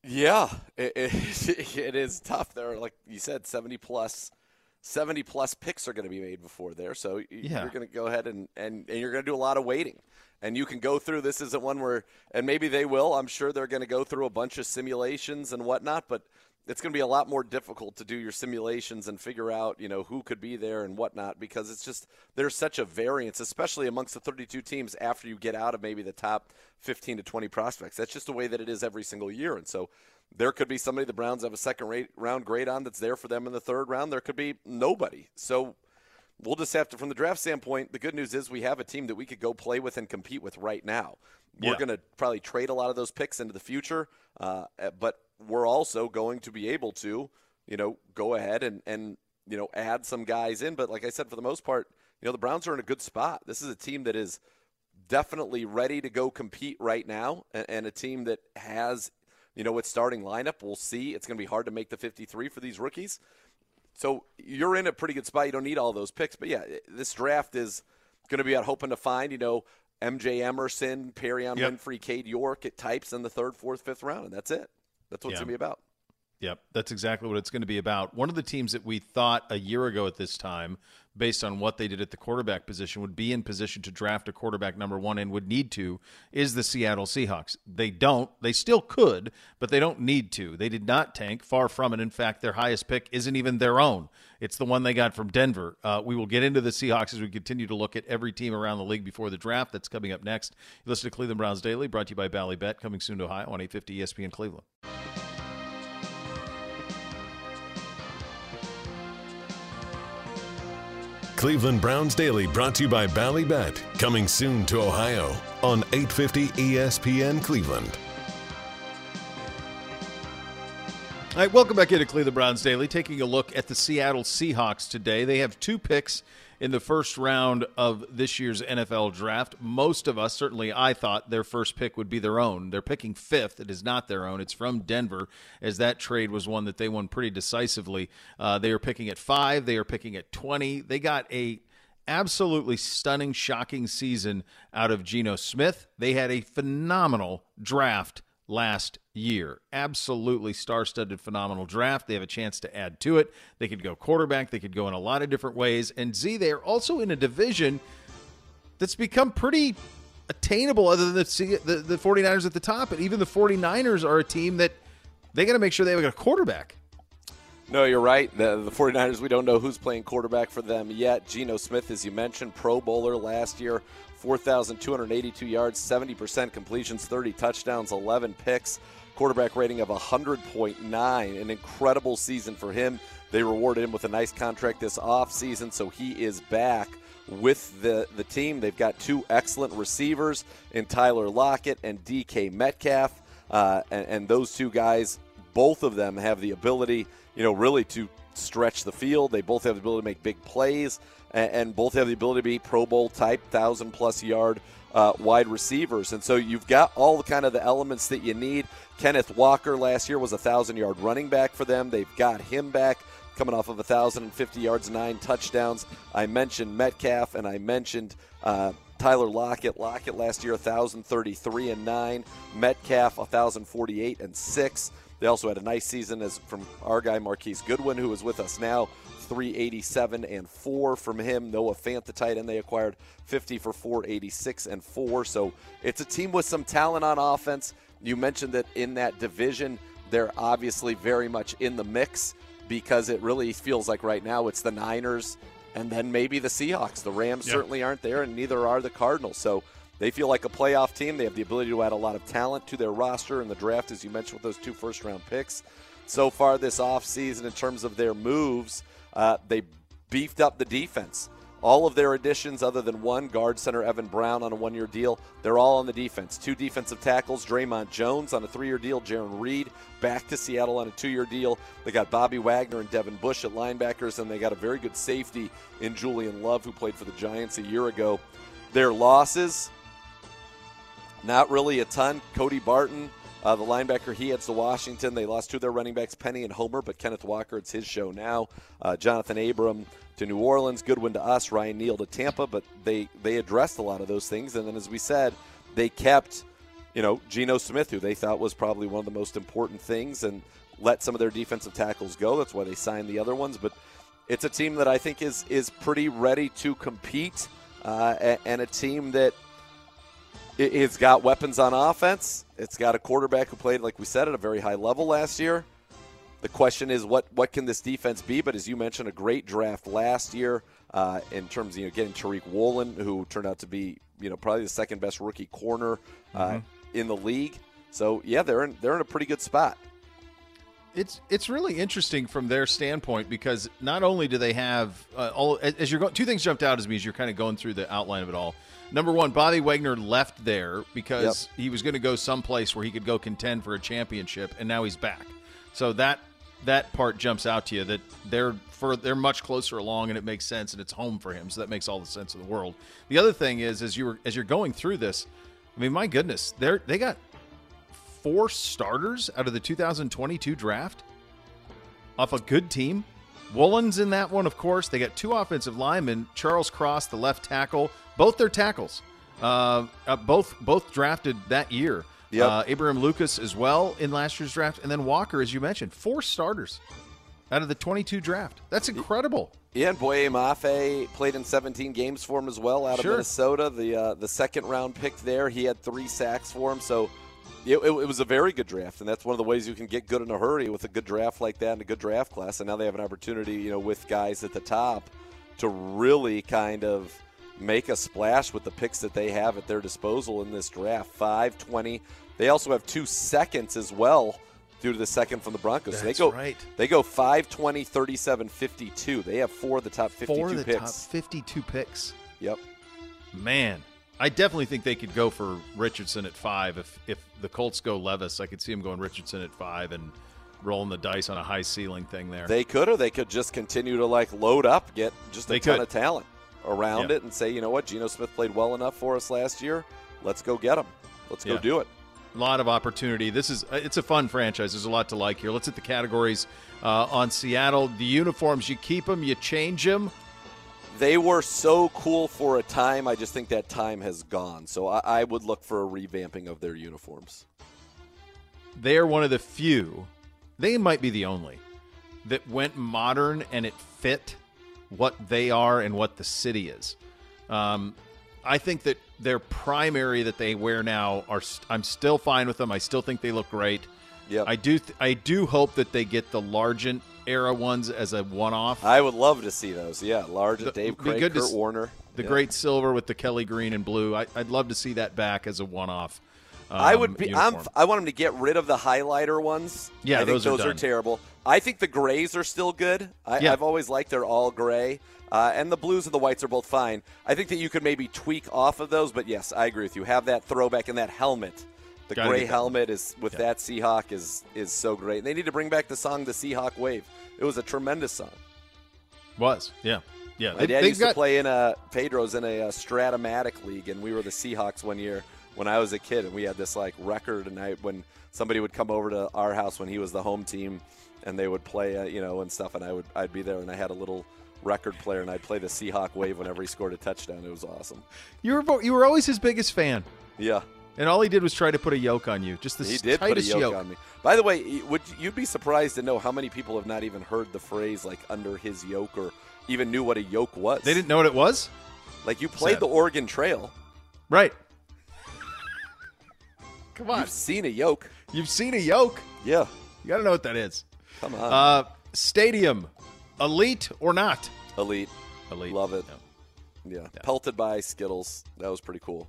Yeah, it, it, it is tough. There are, like you said, 70 plus 70 plus picks are going to be made before there. So yeah. you're going to go ahead and, and, and you're going to do a lot of waiting. And you can go through, this isn't one where, and maybe they will. I'm sure they're going to go through a bunch of simulations and whatnot, but it's going to be a lot more difficult to do your simulations and figure out, you know, who could be there and whatnot because it's just, there's such a variance, especially amongst the 32 teams after you get out of maybe the top 15 to 20 prospects. That's just the way that it is every single year. And so there could be somebody the Browns have a second round grade on that's there for them in the third round. There could be nobody. So we'll just have to, from the draft standpoint, the good news is we have a team that we could go play with and compete with right now. We're going to probably trade a lot of those picks into the future, uh, but we're also going to be able to, you know, go ahead and, and, you know, add some guys in. But like I said, for the most part, you know, the Browns are in a good spot. This is a team that is definitely ready to go compete right now and, and a team that has, you know, its starting lineup. We'll see. It's going to be hard to make the 53 for these rookies. So you're in a pretty good spot. You don't need all those picks, but yeah, this draft is going to be out hoping to find, you know, MJ Emerson, Perrion Yep. Winfrey, Cade York at types in the third, fourth, fifth round, and that's it. That's what it's going to be about. Yep, that's exactly what it's going to be about. One of the teams that we thought a year ago at this time, based on what they did at the quarterback position, would be in position to draft a quarterback number one and would need to is the Seattle Seahawks. They don't. They still could, but they don't need to. They did not tank. Far from it. In fact, their highest pick isn't even their own. It's the one they got from Denver. Uh, we will get into the Seahawks as we continue to look at every team around the league before the draft. That's coming up next. You listen to Cleveland Browns Daily, brought to you by Ballybet, coming soon to Ohio on 850 ESPN Cleveland. Cleveland Browns Daily brought to you by Ballybet, coming soon to Ohio on 850 ESPN Cleveland. All right, welcome back into Cleveland Browns Daily. Taking a look at the Seattle Seahawks today. They have two picks in the first round of this year's NFL draft. Most of us, certainly I thought their first pick would be their own. They're picking fifth. It is not their own. It's from Denver, as that trade was one that they won pretty decisively. Uh, they are picking at five. They are picking at 20. They got a absolutely stunning, shocking season out of Geno Smith. They had a phenomenal draft last year. Absolutely star studded, phenomenal draft. They have a chance to add to it. They could go quarterback, they could go in a lot of different ways. And Z, they're also in a division that's become pretty attainable, other than the, the, the 49ers at the top. And even the 49ers are a team that they got to make sure they have a quarterback. No, you're right. The, the 49ers, we don't know who's playing quarterback for them yet. Geno Smith, as you mentioned, Pro Bowler last year, 4,282 yards, 70% completions, 30 touchdowns, 11 picks, quarterback rating of 100.9. An incredible season for him. They rewarded him with a nice contract this offseason, so he is back with the, the team. They've got two excellent receivers in Tyler Lockett and DK Metcalf. Uh, and, and those two guys, both of them have the ability, you know, really to stretch the field. They both have the ability to make big plays, and, and both have the ability to be Pro Bowl type, thousand plus yard uh, wide receivers. And so you've got all the kind of the elements that you need. Kenneth Walker last year was a thousand yard running back for them. They've got him back coming off of 1,050 yards, nine touchdowns. I mentioned Metcalf and I mentioned uh, Tyler Lockett. Lockett last year, 1,033 and nine. Metcalf, 1,048 and six. They also had a nice season as from our guy Marquise Goodwin, who is with us now. 387 and 4 from him. Noah Fant, the tight end they acquired, 50 for 486 and 4. So it's a team with some talent on offense. You mentioned that in that division, they're obviously very much in the mix because it really feels like right now it's the Niners and then maybe the Seahawks. The Rams Yeah. certainly aren't there, and neither are the Cardinals. So they feel like a playoff team. They have the ability to add a lot of talent to their roster in the draft, as you mentioned, with those two first round picks. So far this offseason, in terms of their moves, uh, they beefed up the defense. All of their additions, other than one guard center Evan Brown on a one year deal, they're all on the defense. Two defensive tackles, Dre'Mont Jones on a three year deal, Jarran Reed back to Seattle on a two year deal. They got Bobby Wagner and Devin Bush at linebackers, and they got a very good safety in Julian Love, who played for the Giants a year ago. Their losses, not really a ton. Cody Barton, uh, the linebacker, he heads to Washington. They lost two of their running backs, Penny and Homer, but Kenneth Walker, it's his show now. Uh, Johnathan Abram to New Orleans, Goodwin to us, Ryan Neal to Tampa, but they, they addressed a lot of those things. And then, as we said, they kept, you know, Geno Smith, who they thought was probably one of the most important things, and let some of their defensive tackles go. That's why they signed the other ones. But it's a team that I think is is pretty ready to compete, uh, and a team that it- it's got weapons on offense. It's got a quarterback who played, like we said, at a very high level last year. The question is, what what can this defense be? But as you mentioned, a great draft last year uh, in terms of you know getting Tariq Woolen, who turned out to be you know probably the second best rookie corner uh, in the league. So yeah, they're in they're in a pretty good spot. It's it's really interesting from their standpoint because not only do they have uh, all as you're going, two things jumped out as me as you're kind of going through the outline of it all. Number one, Bobby Wagner left there because he was going to go someplace where he could go contend for a championship, and now he's back. So that that part jumps out to you that they're for they're much closer along, and it makes sense, and it's home for him. So that makes all the sense in the world. The other thing is, as you were as you're going through this, I mean, my goodness, they're they got four starters out of the 2022 draft off a good team. Woolen's in that one, of course. They got two offensive linemen, Charles Cross, the left tackle, both their tackles, uh, uh, both both drafted that year. Yep. Uh, Abraham Lucas as well in last year's draft, and then Walker, as you mentioned, four starters out of the 22 draft. That's incredible. Yeah, and Boye Mafe played in 17 games for him as well out of Sure. Minnesota. The uh, the second round pick there, he had three sacks for him. So it, it, it was a very good draft, and that's one of the ways you can get good in a hurry with a good draft like that and a good draft class. And now they have an opportunity, you know, with guys at the top to really kind of make a splash with the picks that they have at their disposal in this draft. 520. They also have two seconds as well due to the second from the Broncos. so they go right. they go 520 37 52. They have four of the top 52 Four of the picks. top 52 picks. Yep. Man, I definitely think they could go for Richardson at five. If if the Colts go Levis, I could see him going Richardson at five and rolling the dice on a high ceiling thing there. They could, or they could just continue to like load up, get just a They ton could. of talent around Yeah. it, and say, you know what, Geno Smith played well enough for us last year. Let's go get him. Let's go Yeah. do it. a lot of opportunity. This is it's a fun franchise. There's a lot to like here. Let's hit the categories uh, on Seattle. The uniforms, you keep them, you change them. They were so cool for a time. I just think that time has gone. So I, I would look for a revamping of their uniforms. They are one of the few. They might be the only that went modern and it fit what they are and what the city is. Um, I think that their primary that they wear now are. St- I'm still fine with them. I still think they look great. Yep. I do. Th- I do hope that they get the Largent era ones as a one-off. I would love to see those. Yeah, large The- Dave Krieg, Curt s- Warner. the Yeah. great silver with the Kelly green and blue. I, I'd love to see that back as a one-off. I um, would be. I'm. I want them to get rid of the highlighter ones. Yeah, I think those are those are, done. terrible. I think the grays are still good. I, Yeah. I've always liked they're all gray, uh, and the blues and the whites are both fine. I think that you could maybe tweak off of those, but yes, I agree with you. Have that throwback and that helmet. The Gotta gray helmet is with that Seahawk is is so great. And they need to bring back the song "The Seahawk Wave." It was a tremendous song. was yeah yeah. My They, dad used to play in a Pedro's in a, uh Strat-O-Matic league, and we were the Seahawks one year when I was a kid, and we had this like record. And I, when somebody would come over to our house when he was the home team, and they would play, uh, you know, and stuff, and I would I'd be there, and I had a little record player, and I'd play the Seahawk Wave whenever he scored a touchdown. It was awesome. you were you were always his biggest fan, Yeah, and all he did was try to put a yoke on you. Just the he s- did put a tightest yoke, on me. By the way, would you'd be surprised to know how many people have not even heard the phrase like under his yoke or even knew what a yoke was. They didn't know what it was, like you played Sad. the Oregon Trail. right? Come on, You've seen a yoke. you've seen a yoke. Yeah, You got to know what that is. come on. Uh, stadium, elite or not? Elite. Elite. Love it. Yeah. Yeah. Pelted by Skittles. That was pretty cool.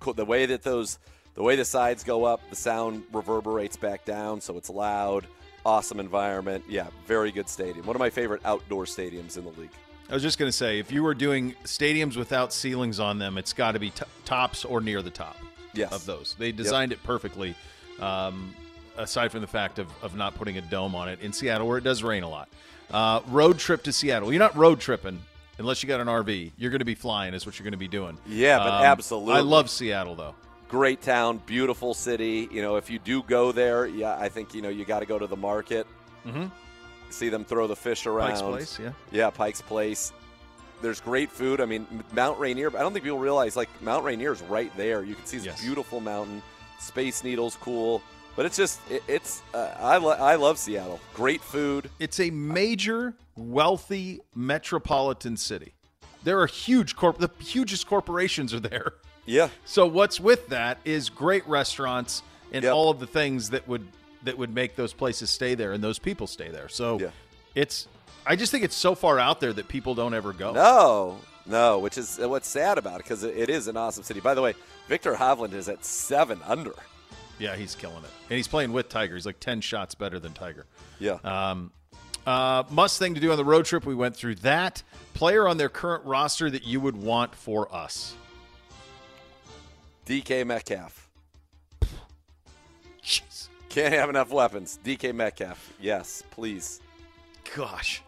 The way that those, the way the sides go up, the sound reverberates back down, so it's loud. Awesome environment. Yeah, very good stadium. One of my favorite outdoor stadiums in the league. I was just going to say, if you were doing stadiums without ceilings on them, it's got to be t- tops or near the top Yes. of those. They designed it perfectly, um, aside from the fact of, of not putting a dome on it in Seattle, where it does rain a lot. Uh, road trip to Seattle. You're not road tripping unless you got an RV. You're going to be flying, is what you're going to be doing. Yeah, but Um, absolutely. I love Seattle, though. Great town, beautiful city. You know, if you do go there, yeah, I think you know you got to go to the market. Mhm. See them throw the fish around. Pike's Place, yeah. Yeah, Pike's Place. There's great food. I mean, Mount Rainier. I don't think people realize like Mount Rainier is right there. You can see this Yes. beautiful mountain. Space Needle's cool, but it's just it, it's. Uh, I lo- I love Seattle. Great food. It's a major, wealthy metropolitan city. There are huge corp. The hugest corporations are there. Yeah, So what's with that is great restaurants and Yep. all of the things that would that would make those places stay there and those people stay there. So Yeah. it's I just think it's so far out there that people don't ever go. no, no, which is what's sad about it because it, it is an awesome city. By the way, Viktor Hovland is at seven under. Yeah, he's killing it, and he's playing with Tiger. He's like ten shots better than Tiger. Yeah. Um, uh, must thing to do on the road trip. We went through that. Player on their current roster that you would want for us. DK Metcalf. Jeez. Can't have enough weapons. DK Metcalf. Yes, please. Gosh.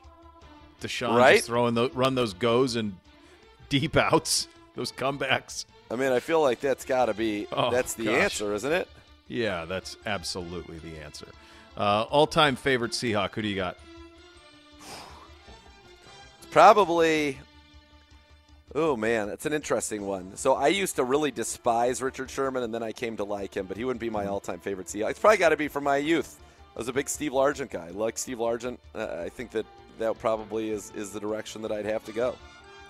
Deshaun Right? just throwing those, run those goes and deep outs, those comebacks. I mean, I feel like that's got to be Oh, that's the gosh. answer, isn't it? Yeah, that's absolutely the answer. Uh, all-time favorite Seahawk. Who do you got? Probably. Oh man, that's an interesting one. So I used to really despise Richard Sherman, and then I came to like him. But he wouldn't be my all-time favorite Seahawks. It's probably got to be from my youth. I was a big Steve Largent guy. I like Steve Largent. Uh, I think that that probably is is the direction that I'd have to go.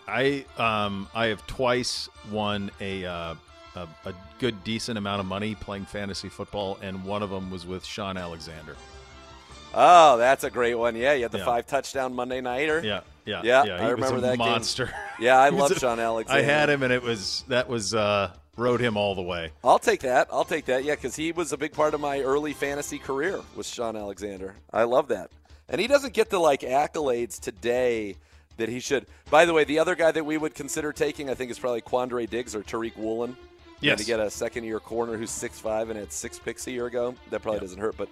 I um I have twice won a uh, a, a good decent amount of money playing fantasy football, and one of them was with Shaun Alexander. Oh, that's a great one. Yeah, you had the Yeah. five touchdown Monday nighter. Yeah, yeah, Yeah, yeah. I remember that game. monster. Yeah, I love Shaun Alexander. I had him, and it was that was uh rode him all the way. I'll take that. I'll take that. Yeah, because he was a big part of my early fantasy career. Was Shaun Alexander? I love that, and he doesn't get the like accolades today that he should. By the way, the other guy that we would consider taking, I think, is probably Quandre Diggs or Tariq Woolen. Yes. to get a second-year corner who's six five and had six picks a year ago, that probably Yeah. doesn't hurt. But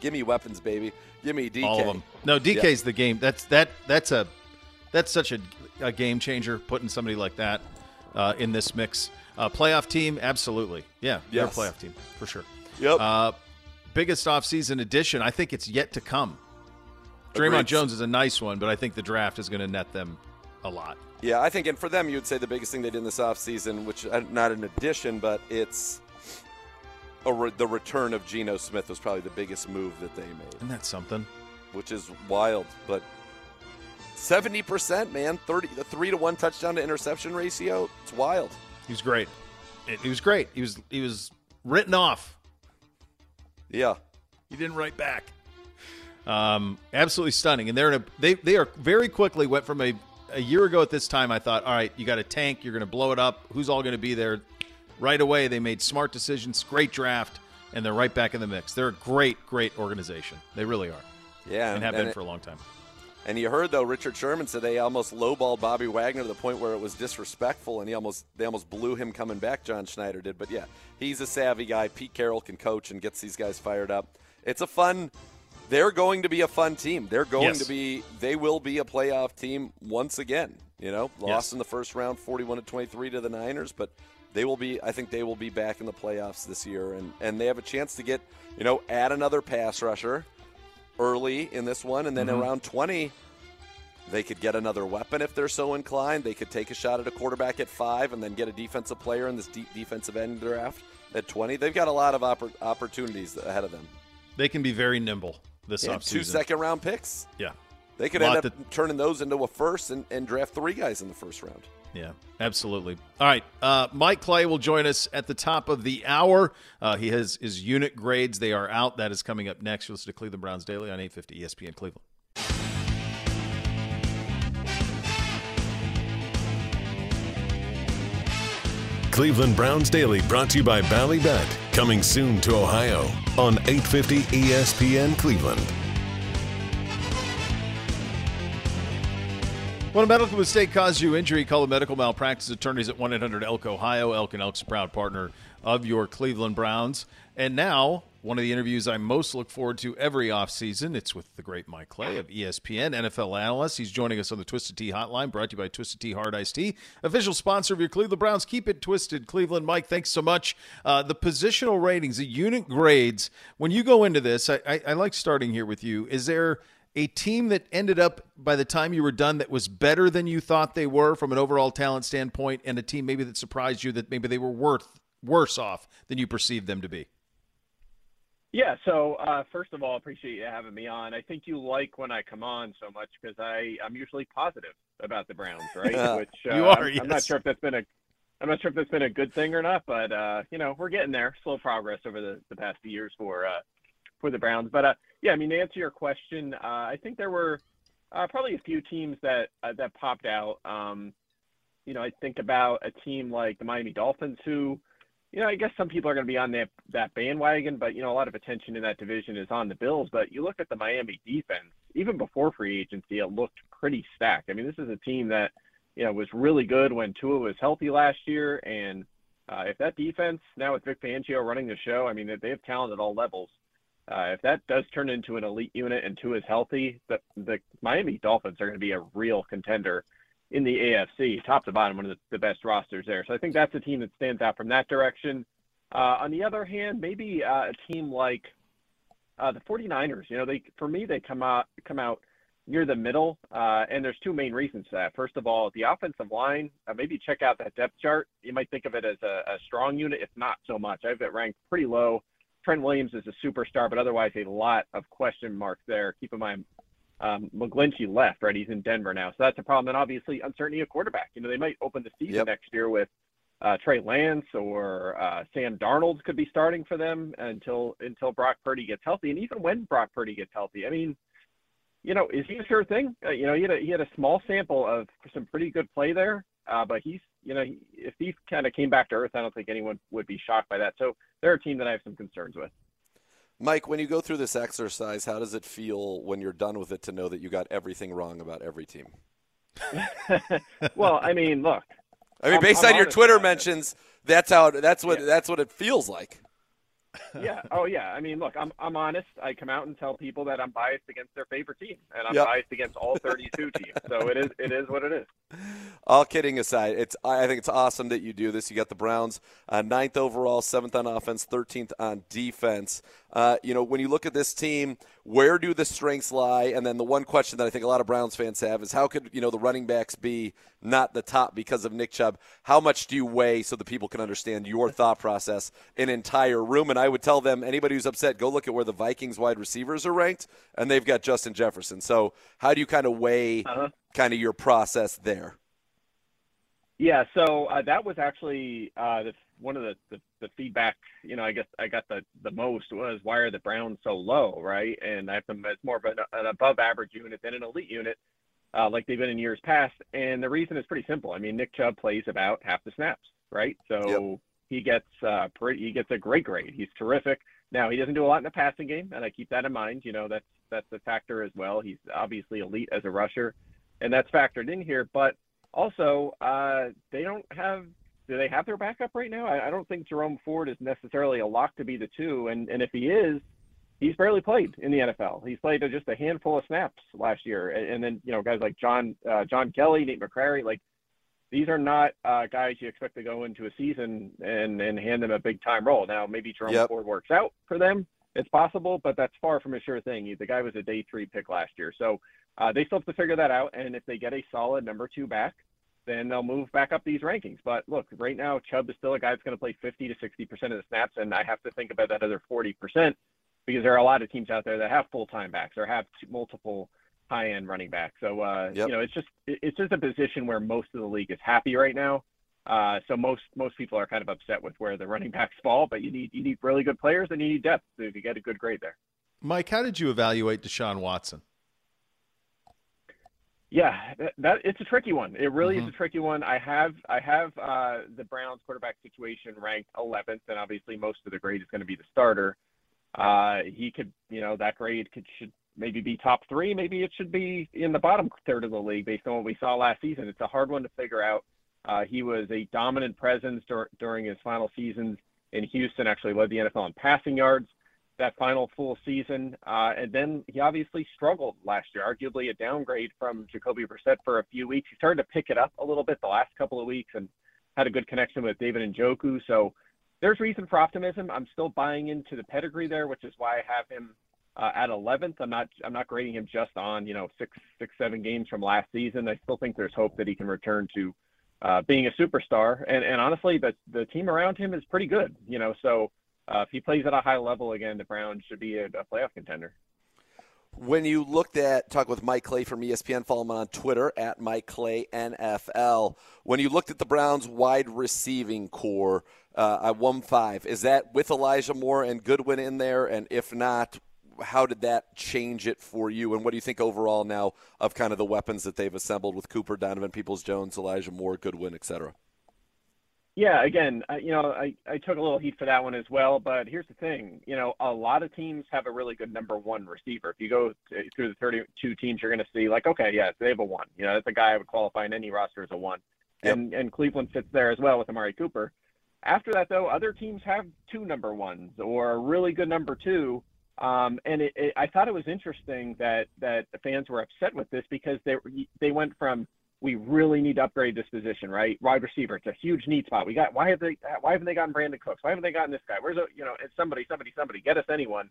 give me weapons, baby. Give me DK. All of them. No, DK's the game. That's that. That's a that's such a, a game changer. Putting somebody like that uh, in this mix. Uh, playoff team, absolutely. Yeah, Yes. they're a playoff team for sure. Yep. Uh, biggest offseason addition, I think it's yet to come. Dre'Mont Agreed. Jones is a nice one, but I think the draft is going to net them a lot. Yeah, I think, and for them, you would say the biggest thing they did in this offseason, which uh, not an addition, but it's re- the return of Geno Smith was probably the biggest move that they made, Isn't that something? which is wild. But seventy percent, man, thirty, the three to one touchdown to interception ratio, it's wild. He was great. It- He was great. He was he was written off. Yeah, He didn't write back. Um, absolutely stunning. And they're in a they they are very quickly went from a a year ago at this time. I thought, all right, you got a tank. You're going to blow it up. Who's all going to be there? Right away, they made smart decisions. Great draft, and they're right back in the mix. They're a great, great organization. They really are, yeah, and have and been it- for a long time. And you heard though, Richard Sherman said they almost lowballed Bobby Wagner to the point where it was disrespectful, and he almost they almost blew him coming back. John Schneider did, but yeah, he's a savvy guy. Pete Carroll can coach and gets these guys fired up. It's a fun. They're going to be a fun team. They're going Yes. to be. They will be a playoff team once again. You know, lost Yes. in the first round, forty-one to twenty-three to the Niners, but they will be. I think they will be back in the playoffs this year, and and they have a chance to get you know add another pass rusher early in this one, and then Mm-hmm. around twenty. They could get another weapon if they're so inclined. They could take a shot at a quarterback at five and then get a defensive player in this deep defensive end draft at 20. They've got a lot of oppor- opportunities ahead of them. They can be very nimble this have offseason. two second round picks. Yeah, They could end up that- turning those into a first and, and draft three guys in the first round. Yeah, absolutely. All right, uh, Mike Clay will join us at the top of the hour. Uh, he has his unit grades; they are out. That is coming up next. You'll listen to Cleveland Browns Daily on 850 ESPN Cleveland. Cleveland Browns Daily brought to you by Ballybet. Coming soon to Ohio on 850 ESPN Cleveland. When a medical mistake caused you injury, call the medical malpractice attorneys at 1 800 Elk Ohio. Elk and Elk's a proud partner of your Cleveland Browns. And now, one of the interviews I most look forward to every offseason. It's with the great Mike Clay of ESPN, NFL analyst. He's joining us on the Twisted Tea Hotline, brought to you by Twisted Tea Hard Iced Tea, official sponsor of your Cleveland Browns. Keep it twisted, Cleveland. Mike, thanks so much. Uh, the positional ratings, the unit grades, when you go into this, I, I, I like starting here with you. Is there a team that ended up by the time you were done that was better than you thought they were from an overall talent standpoint, and a team maybe that surprised you that maybe they were worth worse off than you perceived them to be? Yeah. So uh, first of all, appreciate you having me on. I think you like when I come on so much because I I'm usually positive about the Browns, right? Yeah. Which uh, You are, I'm, I'm not sure if that's been a I'm not sure if that's been a good thing or not, but uh, you know we're getting there. Slow progress over the, the past few years for uh, for the Browns. But uh, yeah, I mean to answer your question, uh, I think there were uh, probably a few teams that uh, that popped out. Um, you know, I think about a team like the Miami Dolphins who you know, I guess some people are going to be on that that bandwagon, but you know, a lot of attention in that division is on the Bills. But you look at the Miami defense, even before free agency, it looked pretty stacked. I mean, this is a team that you know was really good when Tua was healthy last year, and uh, if that defense now with Vic Fangio running the show, I mean, they have talent at all levels. Uh, if that does turn into an elite unit and Tua is healthy, the, the Miami Dolphins are going to be a real contender in the AFC, top to bottom, one of the, the best rosters there. So I think that's a team that stands out from that direction. Uh, on the other hand, maybe uh, a team like uh, the 49ers, you know, they for me they come out come out near the middle, uh, and there's two main reasons for that. First of all, the offensive line. Uh, maybe check out that depth chart. You might think of it as a, a strong unit, if not so much. I have it ranked pretty low. Trent Williams is a superstar, but otherwise a lot of question marks there. Keep in mind, um, McGlinchey left, right? He's in Denver now, so that's a problem. And obviously, uncertainty of quarterback. You know, they might open the season yep. next year with uh, Trey Lance or uh, Sam Darnold could be starting for them until until Brock Purdy gets healthy, and even when Brock Purdy gets healthy. I mean, you know, is he a sure thing? Uh, you know, he had a, he had a small sample of some pretty good play there, uh, but he's you know, he, if he kind of came back to earth, I don't think anyone would be shocked by that. So they're a team that I have some concerns with. Mike, when you go through this exercise, how does it feel when you're done with it to know that you got everything wrong about every team? well, I mean, look. I mean, based I'm, on your Twitter mentions, that's how that's what yeah. that's what it feels like. Yeah. Oh, yeah. I mean, look, I'm I'm honest. I come out and tell people that I'm biased against their favorite team, and I'm yep. biased against all 32 teams. So it is it is what it is. All kidding aside, it's I think it's awesome that you do this. You got the Browns uh, ninth overall, seventh on offense, thirteenth on defense. Uh, you know, when you look at this team, where do the strengths lie? And then the one question that I think a lot of Browns fans have is how could you know the running backs be not the top because of Nick Chubb? How much do you weigh so that people can understand your thought process? An entire room, and I would tell them anybody who's upset, go look at where the Vikings wide receivers are ranked, and they've got Justin Jefferson. So how do you kind of weigh uh-huh. kind of your process there? Yeah, so uh, that was actually uh, the, one of the, the, the, feedback. You know, I guess I got the, the most was why are the Browns so low, right? And I have them as more of an, an above average unit than an elite unit, uh, like they've been in years past. And the reason is pretty simple. I mean, Nick Chubb plays about half the snaps, right? So yep. he gets uh, pretty, he gets a great grade. He's terrific. Now he doesn't do a lot in the passing game, and I keep that in mind. You know, that's that's a factor as well. He's obviously elite as a rusher, and that's factored in here. But also, uh, they don't have. Do they have their backup right now? I, I don't think Jerome Ford is necessarily a lock to be the two, and and if he is, he's barely played in the NFL. He's played just a handful of snaps last year, and, and then you know guys like John uh, John Kelly, Nate McCrary, like these are not uh, guys you expect to go into a season and and hand them a big time role. Now maybe Jerome yep. Ford works out for them. It's possible, but that's far from a sure thing. The guy was a day three pick last year, so uh, they still have to figure that out. And if they get a solid number two back, then they'll move back up these rankings. But look, right now, Chubb is still a guy that's going to play 50 to 60% of the snaps, and I have to think about that other 40% because there are a lot of teams out there that have full-time backs or have multiple high-end running backs. So uh, yep. you know, it's just it's just a position where most of the league is happy right now. Uh, so most most people are kind of upset with where the running backs fall, but you need you need really good players and you need depth to, to get a good grade there. Mike, how did you evaluate Deshaun Watson? Yeah, that, that, it's a tricky one. It really mm-hmm. is a tricky one. I have I have uh, the Browns quarterback situation ranked 11th, and obviously most of the grade is going to be the starter. Uh, he could, you know, that grade could should maybe be top three. Maybe it should be in the bottom third of the league based on what we saw last season. It's a hard one to figure out. Uh, he was a dominant presence dur- during his final seasons in Houston. Actually led the NFL in passing yards that final full season. Uh, and then he obviously struggled last year, arguably a downgrade from Jacoby Brissett for a few weeks. He started to pick it up a little bit the last couple of weeks and had a good connection with David Njoku. So there's reason for optimism. I'm still buying into the pedigree there, which is why I have him uh, at 11th. I'm not I'm not grading him just on you know six six seven games from last season. I still think there's hope that he can return to uh, being a superstar. And and honestly, the the team around him is pretty good. You know, so uh, if he plays at a high level again, the Browns should be a, a playoff contender. When you looked at talk with Mike Clay from ESPN, follow him on Twitter at Mike Clay NFL. When you looked at the Browns' wide receiving corps uh, at one five, is that with Elijah Moore and Goodwin in there? And if not, how did that change it for you? And what do you think overall now of kind of the weapons that they've assembled with Cooper, Donovan Peoples Jones, Elijah Moore, Goodwin, et cetera? Yeah, again, you know, I, I took a little heat for that one as well, but here's the thing. You know, a lot of teams have a really good number one receiver. If you go through the 32 teams, you're going to see, like, okay, yeah, they have a one. You know, that's a guy I would qualify in any roster as a one. Yep. And, and Cleveland fits there as well with Amari Cooper. After that, though, other teams have two number ones or a really good number two. Um, and it, it, I thought it was interesting that that the fans were upset with this because they they went from we really need to upgrade this position, right? Wide receiver, it's a huge need spot. We got why have they why haven't they gotten Brandin Cooks? Why haven't they gotten this guy? Where's a you know it's somebody somebody somebody get us anyone?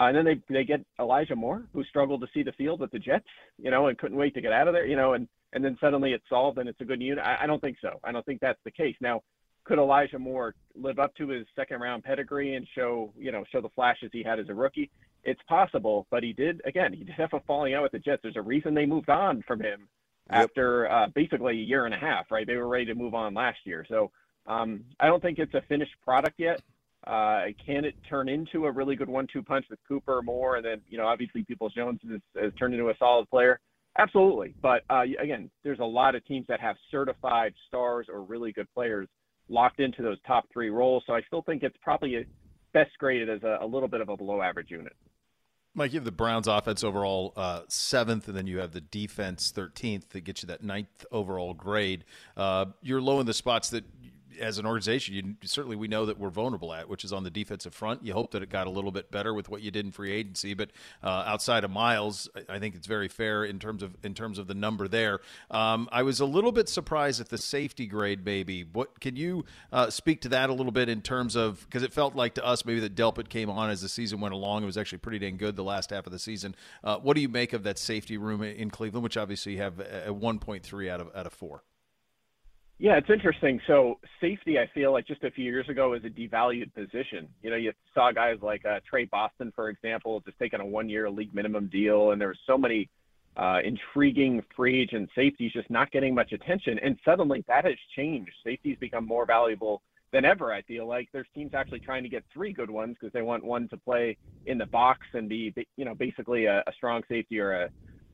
Uh, and then they they get Elijah Moore, who struggled to see the field with the Jets, you know, and couldn't wait to get out of there, you know, and and then suddenly it's solved and it's a good unit. I, I don't think so. I don't think that's the case. Now, could Elijah Moore live up to his second round pedigree and show you know show the flashes he had as a rookie? It's possible, but he did again. He did have a falling out with the Jets. There's a reason they moved on from him yep. after uh, basically a year and a half, right? They were ready to move on last year. So um, I don't think it's a finished product yet. Uh, can it turn into a really good one-two punch with Cooper Moore, and then you know obviously Peoples Jones has, has turned into a solid player? Absolutely, but uh, again, there's a lot of teams that have certified stars or really good players locked into those top three roles. So I still think it's probably best graded as a, a little bit of a below-average unit. Mike, you have the Browns offense overall uh, seventh, and then you have the defense 13th that gets you that ninth overall grade. Uh, you're low in the spots that as an organization, you, certainly we know that we're vulnerable at, which is on the defensive front. You hope that it got a little bit better with what you did in free agency, but uh, outside of Miles, I, think it's very fair in terms of in terms of the number there. Um, I was a little bit surprised at the safety grade, maybe. What can you uh, speak to that a little bit in terms of because it felt like to us maybe that Delpit came on as the season went along. It was actually pretty dang good the last half of the season. Uh, what do you make of that safety room in Cleveland, which obviously you have a 1.3 out of out of four? Yeah, it's interesting. So safety, I feel like just a few years ago was a devalued position. You know, you saw guys like uh, Tre Boston, for example, just taking a one-year league minimum deal, and there were so many uh, intriguing free agent safeties just not getting much attention. And suddenly that has changed. Safeties become more valuable than ever. I feel like there's teams actually trying to get three good ones because they want one to play in the box and be, you know, basically a, a strong safety or a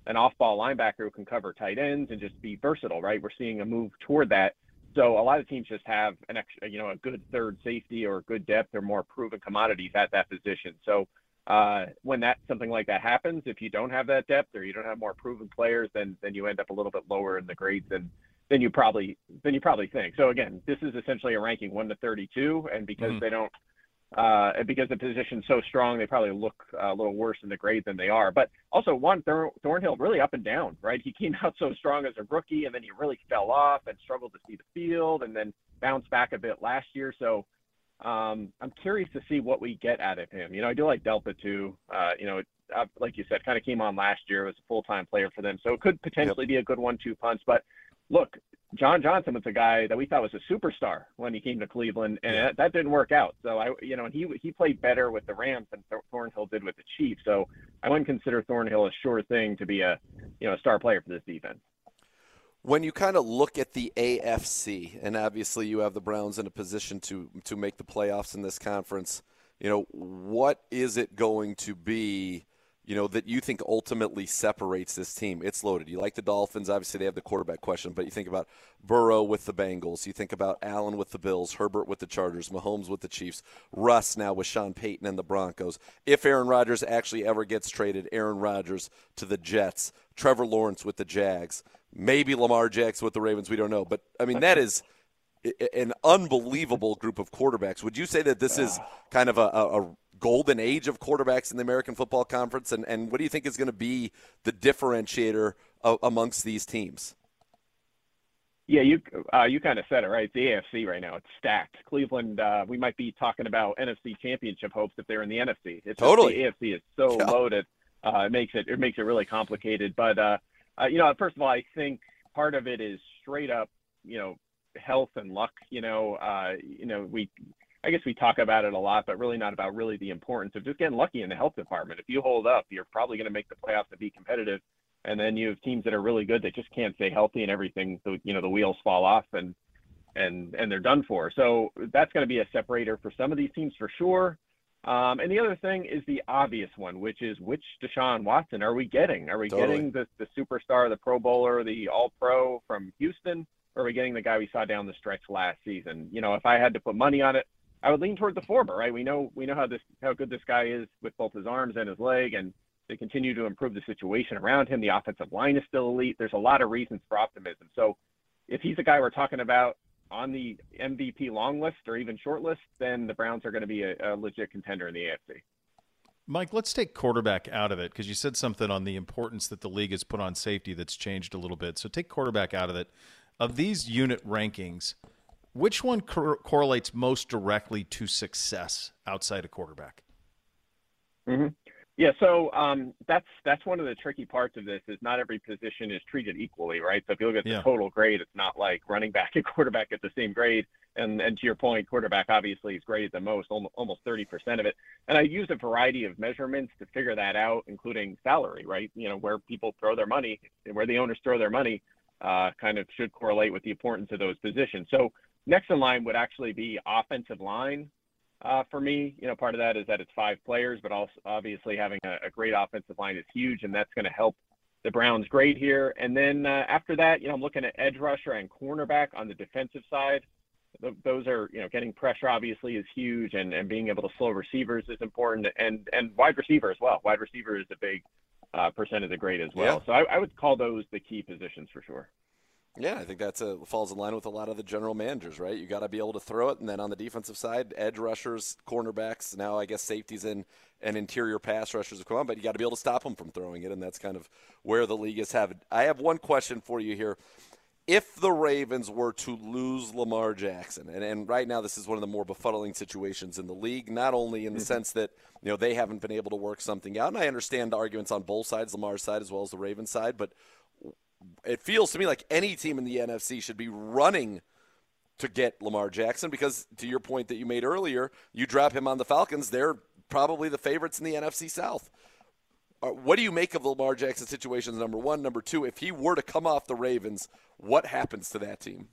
an off-ball linebacker who can cover tight ends and just be versatile, right? We're seeing a move toward that. So a lot of teams just have an extra, you know, a good third safety or good depth or more proven commodities at that position. So uh, when that something like that happens, if you don't have that depth or you don't have more proven players, then then you end up a little bit lower in the grades than than you probably than you probably think. So again, this is essentially a ranking one to 32, and because mm-hmm. they don't uh, because the position's so strong, they probably look uh, a little worse in the grade than they are. But also, one Thor- Thornhill really up and down, right? He came out so strong as a rookie, and then he really fell off and struggled to see the field, and then bounced back a bit last year. So um, I'm curious to see what we get out of him. You know, I do like Delpit too. Uh, you know, uh, like you said, kind of came on last year, was a full time player for them, so it could potentially yep. be a good one-two punch. But look, John Johnson was a guy that we thought was a superstar when he came to Cleveland, and that, that, didn't work out. So I, you know, and he he played better with the Rams than Thornhill did with the Chiefs. So I wouldn't consider Thornhill a sure thing to be a, you know, a star player for this defense. When you kind of look at the AFC, and obviously you have the Browns in a position to to make the playoffs in this conference, you know, what is it going to be? You know, that you think ultimately separates this team? It's loaded. You like the Dolphins. Obviously, they have the quarterback question, but you think about Burrow with the Bengals. You think about Allen with the Bills, Herbert with the Chargers, Mahomes with the Chiefs, Russ now with Sean Payton and the Broncos. If Aaron Rodgers actually ever gets traded, Aaron Rodgers to the Jets, Trevor Lawrence with the Jags, maybe Lamar Jackson with the Ravens. We don't know. But, I mean, that is an unbelievable group of quarterbacks. Would you say that this is ah. kind of a, a, golden age of quarterbacks in the American Football Conference? And, and what do you think is going to be the differentiator amongst these teams? Yeah, you uh, you kind of said it right. The AFC right now it's stacked. Cleveland, uh, we might be talking about NFC Championship hopes if they're in the NFC. It's totally the AFC is so yeah. loaded. Uh, it makes it it makes it really complicated. But uh, uh, you know, first of all, I think part of it is straight up, you know, health and luck. You know, uh, you know, we I guess we talk about it a lot, but really not about really the importance of just getting lucky in the health department. If you hold up, you're probably going to make the playoffs and be competitive. And then you have teams that are really good that just can't stay healthy and everything. So, you know, the wheels fall off and and and they're done for. So that's going to be a separator for some of these teams for sure. Um, and the other thing is the obvious one, which is which Deshaun Watson are we getting? Are we totally. getting the the superstar, the Pro Bowler, the All Pro from Houston? or are we getting the guy we saw down the stretch last season? You know, if I had to put money on it, I would lean toward the former, right? We know we know how this how good this guy is with both his arms and his leg, and they continue to improve the situation around him. The offensive line is still elite. There's a lot of reasons for optimism. So if he's a guy we're talking about on the MVP long list or even short list, then the Browns are going to be a, a legit contender in the AFC. Mike, let's take quarterback out of it because you said something on the importance that the league has put on safety that's changed a little bit. So take quarterback out of it. Of these unit rankings, which one cor- correlates most directly to success outside of quarterback? Mm-hmm. Yeah, so um, that's that's one of the tricky parts of this is not every position is treated equally, right? So if you look at the Yeah. total grade, it's not like running back and quarterback at the same grade. And and to your point, quarterback obviously is graded the most, almost 30% of it. And I use a variety of measurements to figure that out, including salary, right? You know, where people throw their money, where the owners throw their money, uh, kind of should correlate with the importance of those positions. So next in line would actually be offensive line. Uh, for me, you know, part of that is that it's five players, but also obviously having a, great offensive line is huge, and that's going to help the Browns grade here. And then uh, after that, you know, I'm looking at edge rusher and cornerback on the defensive side. Th- those are, you know, getting pressure obviously is huge, and, and being able to slow receivers is important, and and wide receiver as well. Wide receiver is a big uh, percent of the grade as well. Yeah. So I, I would call those the key positions for sure. Yeah, I think that's a falls in line with a lot of the general managers, right? You got to be able to throw it, and then on the defensive side, edge rushers, cornerbacks. Now, I guess safeties and and interior pass rushers have come on, but you got to be able to stop them from throwing it, and that's kind of where the league is having. I have one question for you here. If the Ravens were to lose Lamar Jackson, and, and right now this is one of the more befuddling situations in the league, not only in the mm-hmm. sense that you know they haven't been able to work something out, and I understand the arguments on both sides, Lamar's side as well as the Ravens side, but it feels to me like any team in the NFC should be running to get Lamar Jackson because, to your point that you made earlier, you drop him on the Falcons, they're probably the favorites in the NFC South. Uh, What do you make of Lamar Jackson situation? Number one, number two. If he were to come off the Ravens, what happens to that team?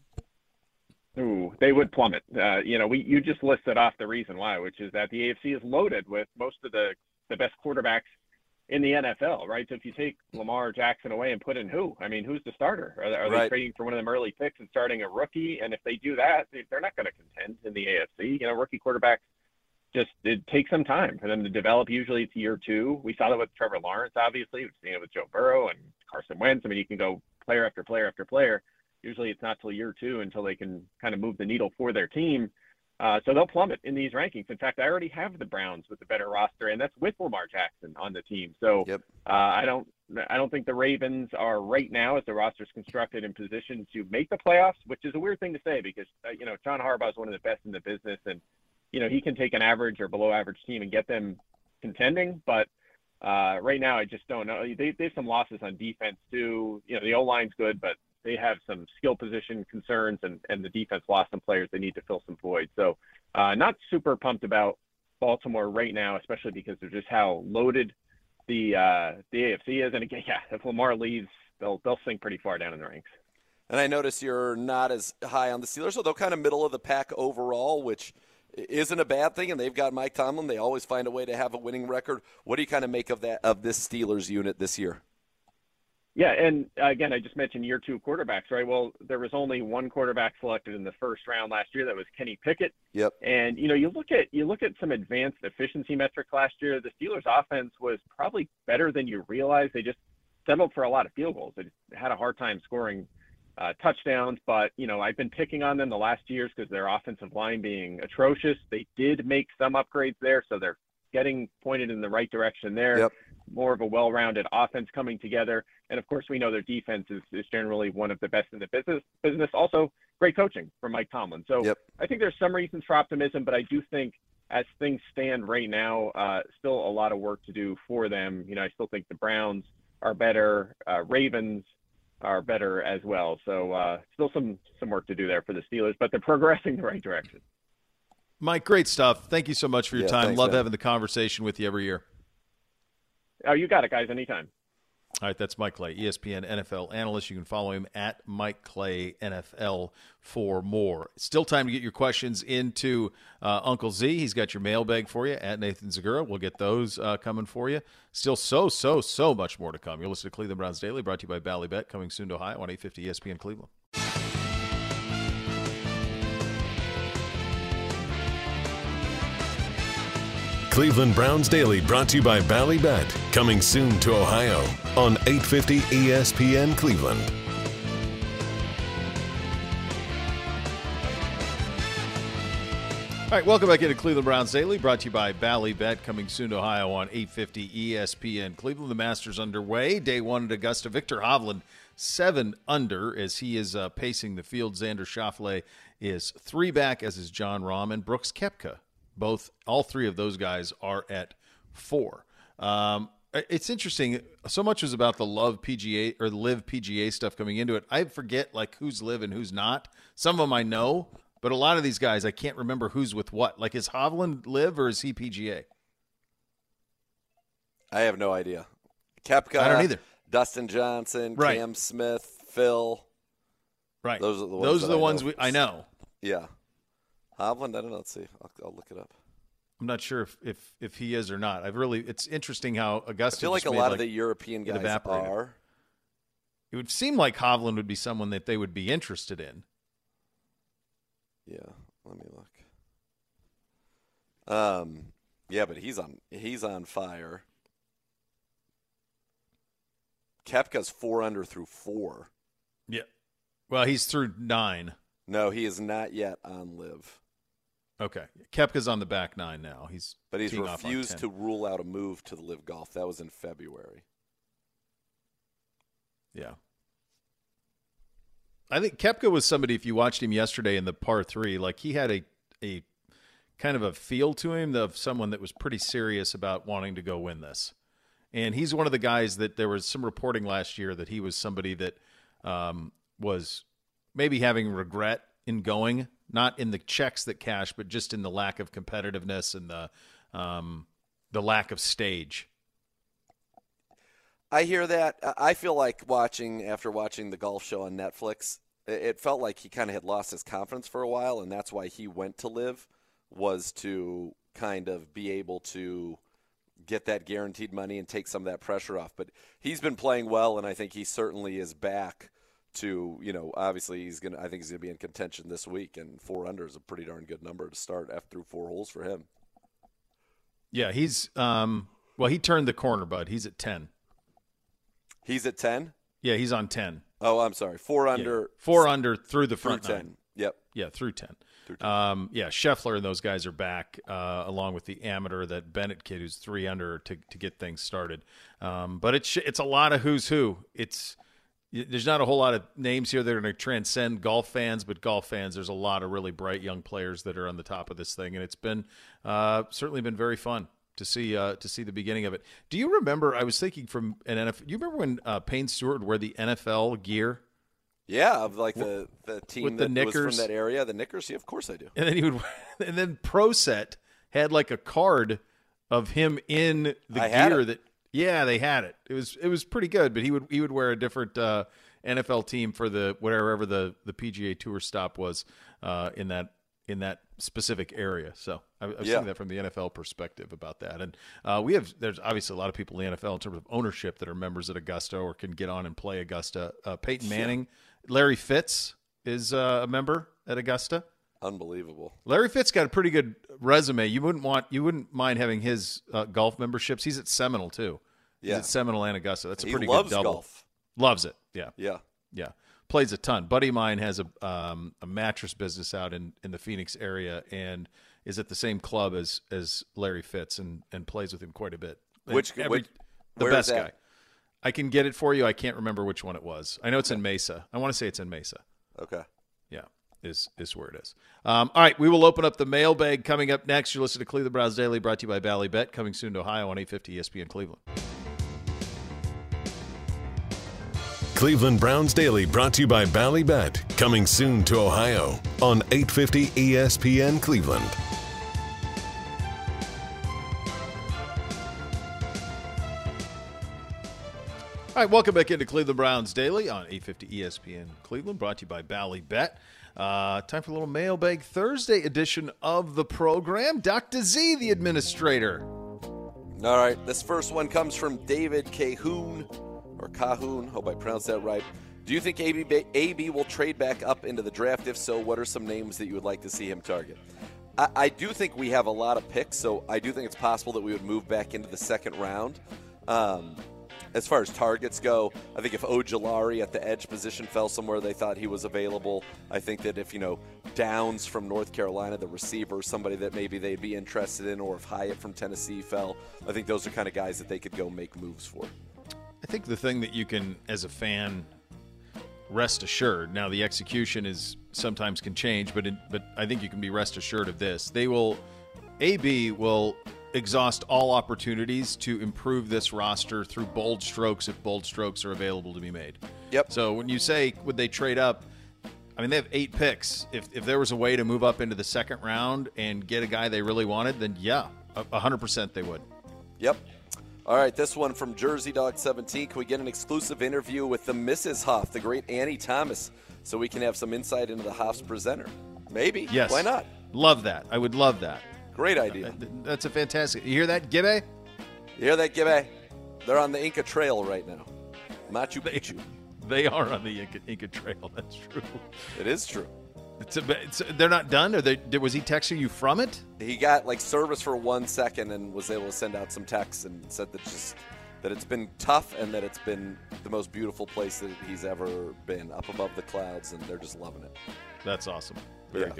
Ooh, they would plummet. Uh, you know, we you just listed off the reason why, which is that the AFC is loaded with most of the the best quarterbacks in the NFL, right? So if you take Lamar Jackson away and put in who? I mean, who's the starter? Are, they- are Right. they trading for one of them early picks and starting a rookie? And if they do that, they- they're not going to contend in the AFC. You know, rookie quarterbacks just it takes some time for them to develop. Usually it's year two. We saw that with Trevor Lawrence, obviously. We've seen it with Joe Burrow and Carson Wentz. I mean, you can go player after player after player. Usually it's not till year two until they can kind of move the needle for their team. Uh, so they'll plummet in these rankings. In fact, I already have the Browns with the better roster, and that's with Lamar Jackson on the team. So Yep. uh, I don't, I don't think the Ravens are right now, as the roster's constructed, in position to make the playoffs, which is a weird thing to say because uh, you know John Harbaugh is one of the best in the business, and you know he can take an average or below average team and get them contending. But uh, right now, I just don't know. They, they have some losses on defense too. You know the O line's good, but they have some skill position concerns, and, and the defense lost some players. They need to fill some voids. So, uh, not super pumped about Baltimore right now, especially because of just how loaded the uh, the AFC is. And again, yeah, if Lamar leaves, they'll they'll sink pretty far down in the ranks. And I notice you're not as high on the Steelers, although kind of middle of the pack overall, which isn't a bad thing. And they've got Mike Tomlin; they always find a way to have a winning record. What do you kind of make of that of this Steelers unit this year? Yeah, and again, I just mentioned year two quarterbacks, right? Well, there was only one quarterback selected in the first round last year. That was Kenny Pickett. Yep. And you know, you look at you look at some advanced efficiency metrics last year. The Steelers' offense was probably better than you realize. They just settled for a lot of field goals. They had a hard time scoring uh, touchdowns. But you know, I've been picking on them the last years because their offensive line being atrocious. They did make some upgrades there, so they're getting pointed in the right direction there. Yep. More of a well-rounded offense coming together, and of course, we know their defense is, is generally one of the best in the business. Business also great coaching from Mike Tomlin. So Yep. I think there's some reasons for optimism, but I do think as things stand right now, uh, still a lot of work to do for them. You know, I still think the Browns are better, uh, Ravens are better as well. So uh, still some some work to do there for the Steelers, but they're progressing the right direction. Mike, great stuff. Thank you so much for your Yeah, time. thanks, Love man. having the conversation with you every year. Oh, you got it, guys. Anytime. All right, that's Mike Clay, ESPN NFL analyst. You can follow him at Mike Clay NFL for more. Still time to get your questions into uh, Uncle Z. He's got your mailbag for you at Nathan Zegura. We'll get those uh, coming for you. Still so, so, so much more to come. You're listening to Cleveland Browns Daily, brought to you by Ballybet, coming soon to Ohio on 850 ESPN Cleveland. Cleveland Browns Daily brought to you by Ballybet, coming soon to Ohio on 850 ESPN Cleveland. All right, welcome back into Cleveland Browns Daily, brought to you by Ballybet, coming soon to Ohio on 850 ESPN. Cleveland, the Masters underway. Day one at Augusta. Viktor Hovland, seven under as he is uh, pacing the field. Xander Schauffele is three back, as is Jon Rahm and Brooks Koepka. Both, all three of those guys are at four. Um, it's interesting. So much was about the love PGA or the LIV PGA stuff coming into it. I forget like who's LIV and who's not. Some of them I know, but a lot of these guys, I can't remember who's with what. Like, is Hovland LIV or is he PGA? I have no idea. Koepka. I don't either. Dustin Johnson, Right. Cam Smith, Phil. Right. Those are the ones Those are the ones we, I know. Yeah. Hovland, I don't know. Let's see. I'll, I'll look it up. I'm not sure if, if if he is or not. I've really. It's interesting how Augusta. I feel like a lot of the European it guys evaporated. are. It would seem like Hovland would be someone that they would be interested in. Yeah. Let me look. Um. Yeah, but he's on. He's on fire. Koepka's four under through four. Yeah. Well, he's through nine. No, he is not yet on LIV, Okay. Koepka's on the back nine now. He's but he's teeing off on refused to rule out a move to the LIV golf. That was in February. Yeah. I think Koepka was somebody. If you watched him yesterday in the par three, like he had a a kind of a feel to him of someone that was pretty serious about wanting to go win this. And he's one of the guys that there was some reporting last year that he was somebody that um, was maybe having regret in going, not in the checks that cash, but just in the lack of competitiveness and the um, the lack of stage. I hear that. I- feel like watching after watching the golf show on Netflix, it felt like he kind of had lost his confidence for a while, and that's why he went to LIV was to kind of be able to get that guaranteed money and take some of that pressure off. But he's been playing well, and I think he certainly is back to you know obviously he's gonna I think he's gonna be in contention this week, and four under is a pretty darn good number to start after through four holes for him. Yeah, he's um, well, he turned the corner, bud. He's at ten. He's at ten. Yeah, he's on ten. Oh, I'm sorry, four Yeah. under, four under through the through front ten. nine. Yep. Yeah, through ten. Through 10. Um, yeah, Scheffler and those guys are back, uh, along with the amateur that Bennett kid who's three under to to get things started. Um, but it's it's a lot of who's who. It's there's not a whole lot of names here that are going to transcend golf fans, but golf fans, there's a lot of really bright young players that are on the top of this thing, and it's been uh, certainly been very fun to see uh, to see the beginning of it. Do you remember? I was thinking from an NFL. You remember when uh, Payne Stewart wore the NFL gear? Yeah, of like the the team with the that was from that area, the Knickers. Yeah, of course I do. and then he would and then pro set had like a card of him in the I gear that yeah they had it it was it was pretty good but he would he would wear a different uh nfl team for the wherever the the pga tour stop was uh in that in that specific area so i, I was Yeah. thinking that from the nfl perspective about that and uh we have there's obviously a lot of people in the nfl in terms of ownership that are members at augusta or can get on and play augusta uh peyton manning larry fitz is uh, a member at augusta Unbelievable. Larry Fitz got a pretty good resume. You wouldn't want you wouldn't mind having his uh, golf memberships. He's at Seminole too. Yeah. at Seminole and Augusta. That's a pretty good double. golf. Loves it. Yeah, Yeah. yeah. Plays a ton. Buddy of mine has a um, a mattress business out in, in the Phoenix area and is at the same club as as Larry Fitz and and plays with him quite a bit. And Which- every- which- the best guy. I can get it for you. I can't remember which one it was. I know it's in Mesa. I want to say it's in Mesa. Okay. Yeah, is is where it is. Um, all right, we will open up the mailbag coming up next. You're listening to Cleveland Browns Daily, brought to you by Bally Bet, coming soon to Ohio on 850 ESPN Cleveland. Cleveland Browns Daily brought to you by Ballybet, coming soon to Ohio on 850 ESPN Cleveland. All right, welcome back into Cleveland Browns Daily on 850 ESPN Cleveland, brought to you by Bally Bet. Uh, time for a little mailbag Thursday edition of the program. Dr. Z, the administrator. All right. This first one comes from David Cahoon or Cahoon. Hope I pronounced that right. Do you think AB, AB will trade back up into the draft? If so, what are some names that you would like to see him target? I, I do think we have a lot of picks, so I do think it's possible that we would move back into the second round. Um, as far as targets go, I think if Ojulari at the edge position fell somewhere they thought he was available, I think that if, you know, Downs from North Carolina, the receiver, somebody that maybe they'd be interested in, or if Hyatt from Tennessee fell, I think those are kind of guys that they could go make moves for. I think the thing that you can, as a fan, rest assured. Now the execution is sometimes can change, but it, but I think you can be rest assured of this. They will, AB will exhaust all opportunities to improve this roster through bold strokes if bold strokes are available to be made. Yep. So when you say would they trade up, I mean they have eight picks. If if there was a way to move up into the second round and get a guy they really wanted, then yeah, hundred percent they would. Yep. All right, this one from Jersey Dog 17. Can we get an exclusive interview with the Mrs. Hoff, the great Annie Thomas, so we can have some insight into the Hoff's presenter? Maybe. Yes. Why not? Love that. I would love that. Great idea. Uh, That's a fantastic. You hear that, Gibbe? You hear that, Gibbe? They're on the Inca Trail right now. Machu Picchu. They are on the Inca, Inca Trail. That's true. It is true. It's a, it's they're not done. Or they, was he texting you from it? He got like service for one second and was able to send out some texts and said that just that it's been tough and that it's been the most beautiful place that he's ever been, up above the clouds, and they're just loving it. That's awesome. Very Yeah.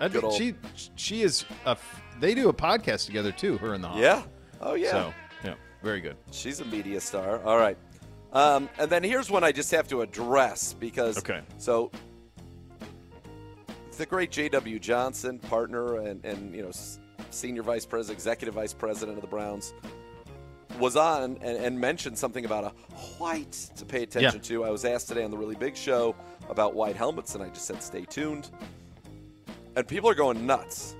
good. Good old- she she is. A, they do a podcast together too. Her and the Hawk. Yeah. Oh yeah. So yeah, very good. She's a media star. All right. Um, and then here's one I just have to address because Okay. so the great J.W. Johnson, partner and, and you know senior vice president, executive vice president of the Browns, was on and, and mentioned something about a white to pay attention Yeah. to. I was asked today on the really big show about white helmets, and I just said stay tuned. And people are going nuts.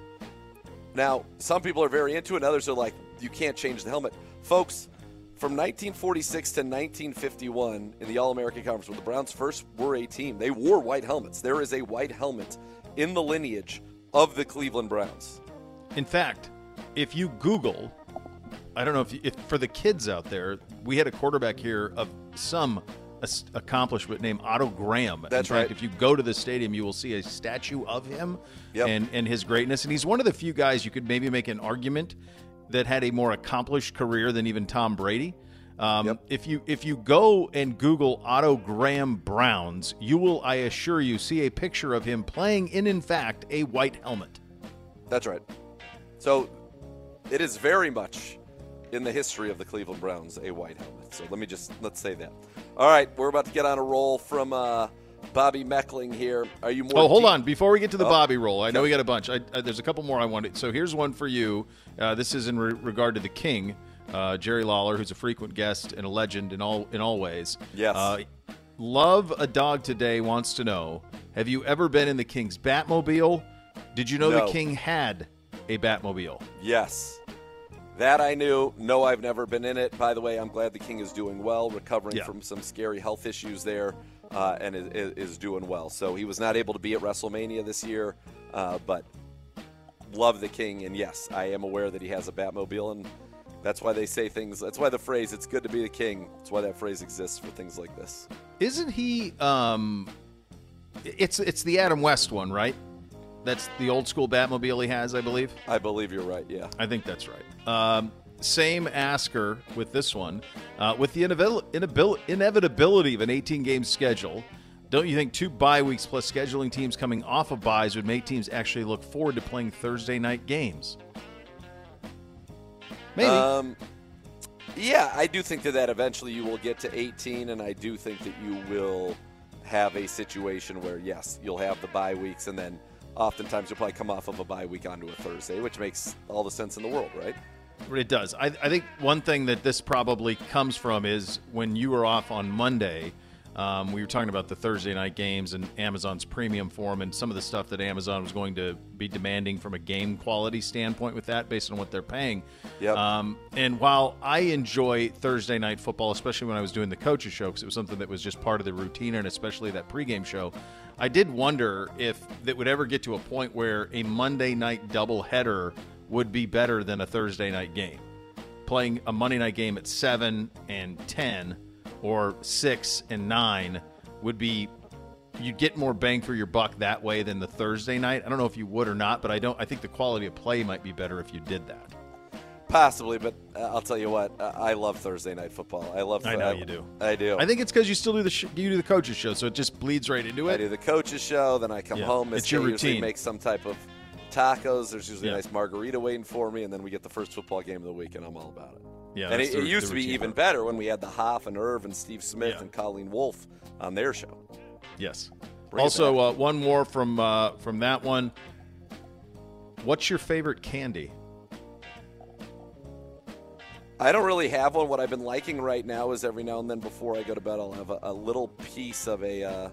Now, some people are very into it, and others are like, you can't change the helmet. Folks, from 1946 to 1951 in the All American Conference, when the Browns first were a team, they wore white helmets. There is a white helmet in the lineage of the Cleveland Browns. In fact, if you Google, I don't know if, you, if for the kids out there, we had a quarterback here of some accomplishment named Otto Graham. That's In fact, right. If you go to the stadium, you will see a statue of him Yep. and and his greatness. And he's one of the few guys you could maybe make an argument that had a more accomplished career than even Tom Brady. Um, Yep. If you if you go and Google Otto Graham Browns, you will, I assure you, see a picture of him playing in, in fact, a white helmet. That's right. So it is very much in the history of the Cleveland Browns a white helmet. So let me just let's say that. All right, we're about to get on a roll from uh, Bobby Meckling here. Are you more? Oh, hold deep- on. Before we get to the Oh. Bobby roll, I know we got a bunch. I, I, there's a couple more I wanted. So here's one for you. Uh, this is in re- regard to the King, uh, Jerry Lawler, who's a frequent guest and a legend in all in all ways. Yes. Uh, Love a dog today wants to know: Have you ever been in the King's Batmobile? Did you know No. the King had a Batmobile? Yes. That I knew. No, I've never been in it. By the way, I'm glad the King is doing well, recovering Yeah. from some scary health issues there, uh, and is, is, is doing well. So he was not able to be at WrestleMania this year, uh, but love the King. And yes, I am aware that he has a Batmobile, and that's why they say things. That's why the phrase "It's good to be the King." That's why that phrase exists for things like this. Isn't he? Um, it's it's the Adam West one, right? That's the old school Batmobile he has, I believe. I believe you're right. Yeah. I think that's right. Um, same asker with this one. Uh, with the inabil- inabil- inevitability of an 18 game schedule, don't you think two bye weeks plus scheduling teams coming off of buys would make teams actually look forward to playing Thursday night games? Maybe. Um, yeah, I do think that that eventually you will get to 18, and I do think that you will have a situation where yes, you'll have the bye weeks, and then oftentimes you'll probably come off of a bye week onto a Thursday, which makes all the sense in the world, right? It does. I, I think one thing that this probably comes from is when you were off on Monday. Um, we were talking about the Thursday night games and Amazon's premium form and some of the stuff that Amazon was going to be demanding from a game quality standpoint with that, based on what they're paying. Yep. Um, and while I enjoy Thursday night football, especially when I was doing the coaches show, because it was something that was just part of the routine, and especially that pregame show, I did wonder if that would ever get to a point where a Monday night doubleheader would be better than a Thursday night game. Playing a Monday night game at seven and ten, or six and nine, would be you'd get more bang for your buck that way than the Thursday night. I don't know if you would or not, but I don't. I think the quality of play might be better if you did that. Possibly, but uh, I'll tell you what, uh, I love Thursday night football. I love. I know you do. I do. I think it's because you still do the sh- you do the coaches show, so it just bleeds right into it. I do the coaches show, then I come Yeah, home. It's your usually routine. Make some type of tacos. There's usually Yeah. a nice margarita waiting for me, and then we get the first football game of the week, and I'm all about it. Yeah, and it, it used to be even part. better when we had the Hoff and Irv and Steve Smith Yeah. and Colleen Wolfe on their show. Yes. Bring also, uh, one more from uh, from that one. What's your favorite candy? I don't really have one. What I've been liking right now is every now and then before I go to bed, I'll have a, a little piece of a uh,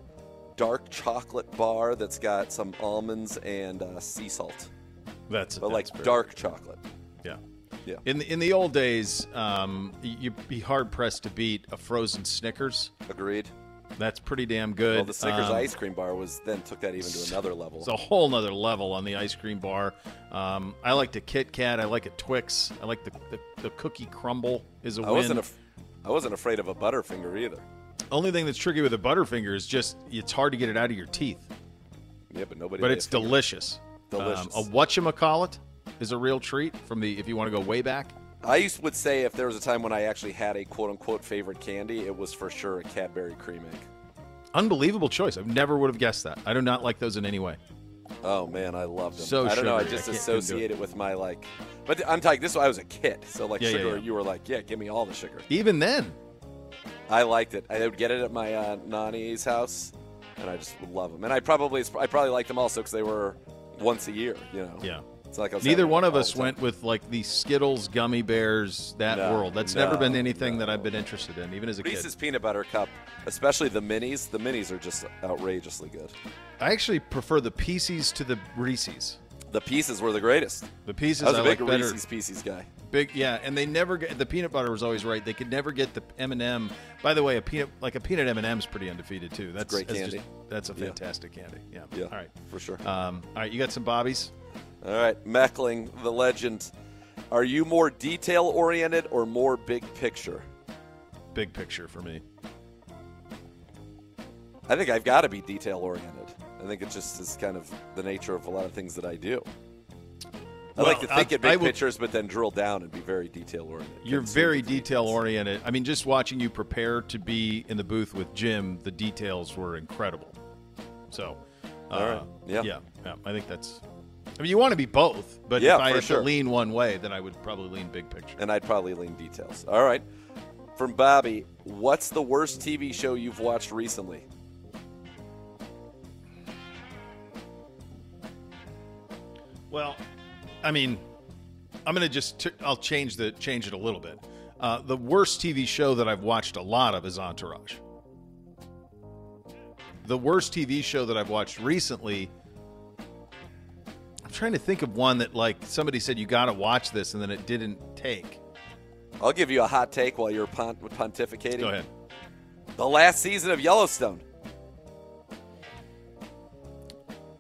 dark chocolate bar that's got some almonds and uh, sea salt, That's but that's like dark chocolate. Yeah. Yeah. In the, in the old days, um, you'd be hard pressed to beat a frozen Snickers. Agreed. That's pretty damn good. Well, the Snickers Um, ice cream bar was then took that even to another level. It's a whole nother level on the ice cream bar. Um, I like the Kit Kat. I like a Twix. I like the, the, the cookie crumble is a I win. wasn't af- I wasn't afraid of a Butterfinger either. Only thing that's tricky with a Butterfinger is just it's hard to get it out of your teeth. Yeah, but nobody. But it's delicious. Delicious. Um, a whatchamacallit is a real treat from the if you want to go way back. I used would say if there was a time when I actually had a quote unquote favorite candy, it was for sure a Cadbury cream egg. Unbelievable choice. I never would have guessed that. I do not like those in any way. Oh man, I love them. So I don't know. I just I can't- couldn't do associate it. it with my like. But I'm talking. This I was a kid, so like Yeah, yeah, sugar. yeah. You were like, yeah, give me all the sugar. Even then, I liked it. I would get it at my uh, nanny's house, and I just would love them. And I probably I probably liked them also because they were once a year. You know. yeah. It's like Neither one of us went with like the Skittles, gummy bears, that No, world. That's no, never been anything that. I've been interested in, even as a Reese's kid. Reese's peanut butter cup, especially the minis. The minis are just outrageously good. I actually prefer the Pieces to the Reese's. The pieces were the greatest. The Pieces I was I a big like. Reese's Pieces guy. Big, yeah, and they never get the peanut butter was always right. They could never get the M and m By the way, a peanut like a peanut M and M M's pretty undefeated too. That's great that's candy. Just, that's a Yeah. fantastic candy. Yeah. Yeah, All right. for sure. Um, all right. You got some bobbies. All right, Meckling, the legend. Are you more detail oriented or more big picture? Big picture for me. I think I've got to be detail oriented. I think it just is kind of the nature of a lot of things that I do. I like to think I- in big I will- pictures, but then drill down and be very detail oriented. You're very detail oriented. I mean, just watching you prepare to be in the booth with Jim, the details were incredible. So, uh, All right. Yeah. yeah, yeah. I think that's. I mean, you want to be both, but Yeah, if I had sure. to lean one way, then I would probably lean big picture. And I'd probably lean details. All right. From Bobby, what's the worst TV show you've watched recently? Well, I mean, I'm gonna just t- I'll change the change it a little bit. Uh, the worst TV show that I've watched a lot of is Entourage. The worst TV show that I've watched recently. Trying to think of one that like somebody said you got to watch this and then it didn't take. I'll give you a hot take while you're pont- pontificating. Go ahead. The last season of Yellowstone.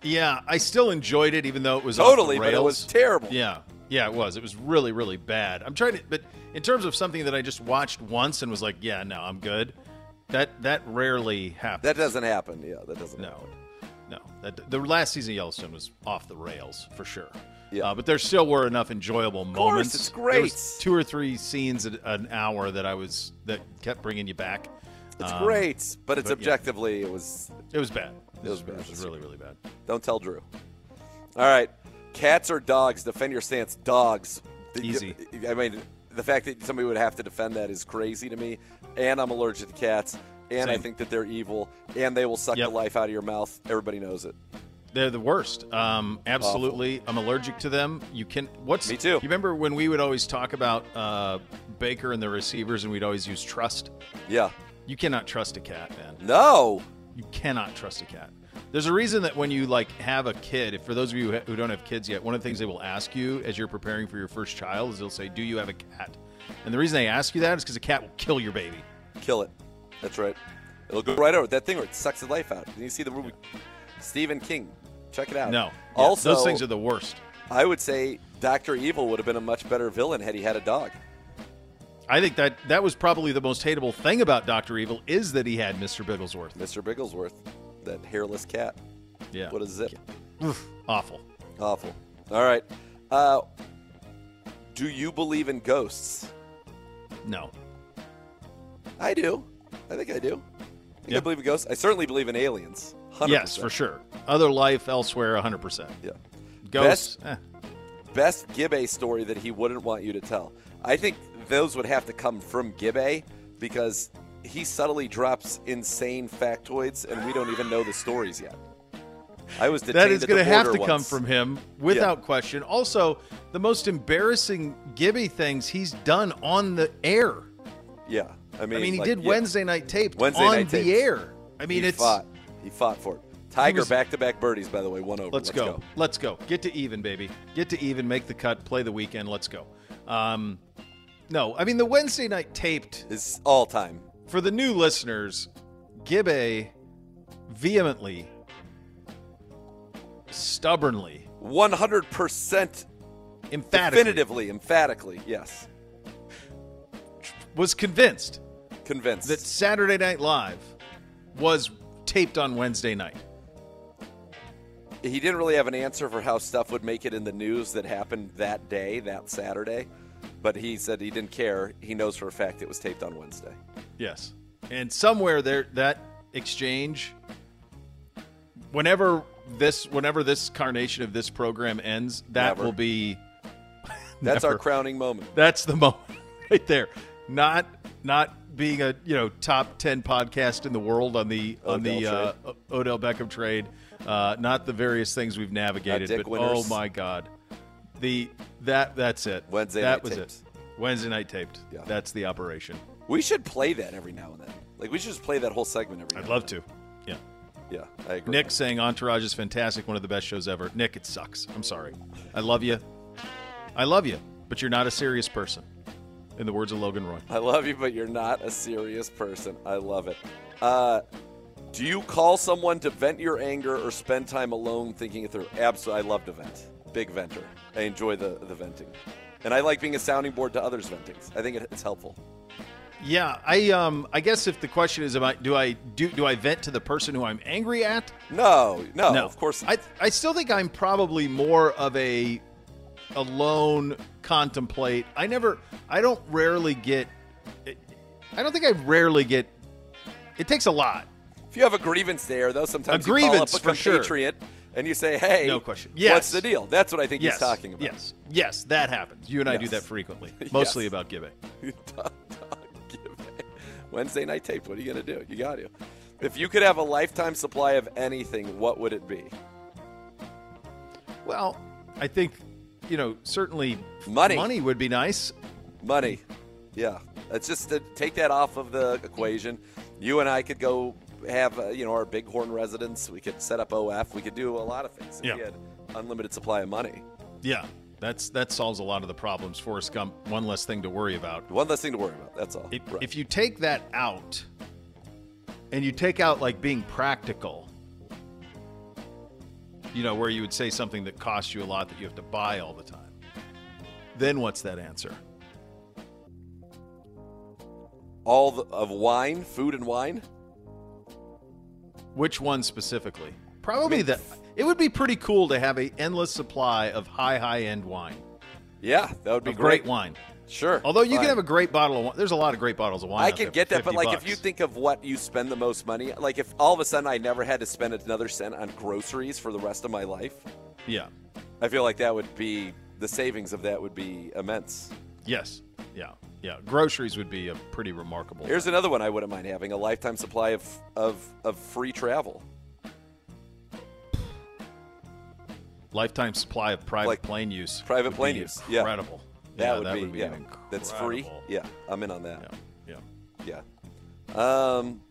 Yeah, I still enjoyed it even though it was Totally, but it was terrible. Yeah, yeah, it was. It was really, really bad. I'm trying to, but in terms of something that I just watched once and was like, yeah, no, I'm good. That that rarely happens. That doesn't happen. Yeah, that doesn't no, happen. No. That the last season of Yellowstone was off the rails for sure. Yeah. Uh, but there still were enough enjoyable moments. it's great. was two or three scenes an hour that I was that kept bringing you back. It's Um, great, but it's but, yeah. objectively, it was. It was bad. It was bad. It was really, really bad. Don't tell Drew. All right. Cats or dogs? Defend your stance. Dogs. Easy. I mean, the fact that somebody would have to defend that is crazy to me. And I'm allergic to cats. And I think that they're evil. And they will suck Yep. the life out of your mouth. Everybody knows it. They're the worst. Um, absolutely, I'm allergic to them. You can. What's Me too. You remember when we would always talk about uh, Baker and the receivers, and we'd always use trust. Yeah. You cannot trust a cat, man. No. You cannot trust a cat. There's a reason that when you like have a kid, if for those of you who don't have kids yet, one of the things they will ask you as you're preparing for your first child is they'll say, "Do you have a cat?" And the reason they ask you that is because a cat will kill your baby. Kill it. That's right. It'll go right over that thing where it sucks the life out. Did you see the movie Stephen King? Check it out. No. Yeah, Also, those things are the worst. I would say Doctor Evil would have been a much better villain had he had a dog. I think that that was probably the most hateable thing about Doctor Evil is that he had Mr. Bigglesworth. Mr. Bigglesworth. that hairless cat. Yeah. What a zip. Oof, awful. Awful. All right. Uh, do you believe in ghosts? No. I do. I think I do. I, think I Yeah. believe in ghosts. I certainly believe in aliens. 100%. Yes, for sure. Other life elsewhere, 100%. Yeah. Ghosts. eh. Best Gibbe story that he wouldn't want you to tell. I think those would have to come from Gibbe because he subtly drops insane factoids and we don't even know the stories yet. I was detained That is going to have to come from him without question. Also, the most embarrassing Gibby things he's done on the air. Yeah. I mean, I mean, he like, did yeah. Wednesday night taped Wednesday on night the tapes. air. I mean, he it's fought. He fought for it. Tiger was- back to back birdies, by the way, one over. Let's, go. Let's go. Get to even, baby. Get to even. Make the cut. Play the weekend. Let's go. Um, no, I mean the Wednesday night taped is all time. For the new listeners, Gibbe vehemently, stubbornly, One hundred percent, emphatically, definitively, emphatically, yes, was convinced convinced that Saturday Night Live was taped on Wednesday night. he didn't really have an answer for how stuff would make it in the news that happened that day, that Saturday. But he said he didn't care. He knows for a fact it was taped on Wednesday. Yes. And somewhere there that exchange whenever this whenever this carnation of this program ends, that Never. will be That's our crowning moment. That's the moment right there. Not not being a, you know, top 10 podcast in the world on the on the Odell uh, Odell Beckham trade. Uh, not the various things we've navigated, but Winters. oh my god. The that that's it. Wednesday that night was tapes. it. Wednesday night taped. Yeah. That's the operation. We should play that every now and then. Like we should just play that whole segment every. I'd love to. Yeah. Yeah, I agree. Nick saying Entourage is fantastic, one of the best shows ever. Nick, it sucks. I'm sorry. I love you. I love you, but you're not a serious person. In the words of Logan Roy. I love you, but you're not a serious person. I love it. Uh, do you call someone to vent your anger or spend time alone thinking it through? Absolutely. I love to vent. Big venter. I enjoy the, the venting. And I like being a sounding board to others' ventings. I think it, it's helpful. Yeah, I um I guess if the question is about do I do do I vent to the person who I'm angry at? No, no, No. of course. Not. I I still think I'm probably more of a alone contemplate. I never I don't rarely get I don't think I rarely get it takes a lot. If you have a grievance there, though, sometimes A you call grievance, up a for sure. compatriot and you say, hey, No question. what's the deal? That's what I think yes. he's talking about. Yes. Yes, that happens. You and I do that frequently. Mostly Yes. about giving. Dog, dog, give it. Wednesday night taped. What are you going to do? You got to. If you could have a lifetime supply of anything, what would it be? Well, I think you know, certainly Money. money would be nice. Money. Yeah. It's just to take that off of the equation. You and I could go have, uh, you know, our Bighorn residence. We could set up OF. We could do a lot of things if Yeah. we had unlimited supply of money. Yeah. That's that solves a lot of the problems. Forrest Gump, one less thing to worry about. One less thing to worry about. That's all. If, Right. if you take that out and you take out like being practical, you know, where you would say something that costs you a lot that you have to buy all the time, then what's that answer? all the, of wine, food and wine. Which one specifically? Probably that. It would be pretty cool to have a endless supply of high, high end wine. Yeah, that would be great. great wine. Sure. Although you Fine. can have a great bottle of wine. There's a lot of great bottles of wine. I can get that, but 50 like if you think of what you spend the most money, like if all of a sudden I never had to spend another cent on groceries for the rest of my life, Yeah. I feel like that would be the savings of that would be immense. Yes. Yeah. Yeah. Groceries would be a pretty remarkable. Here's another one I wouldn't mind having: a lifetime supply of of, of free travel. lifetime supply of private Like plane use. private plane use, yeah. Incredible. That yeah, would that be, would be yeah. an That's free. Yeah, I'm in on that. Yeah. Yeah. Yeah. Um,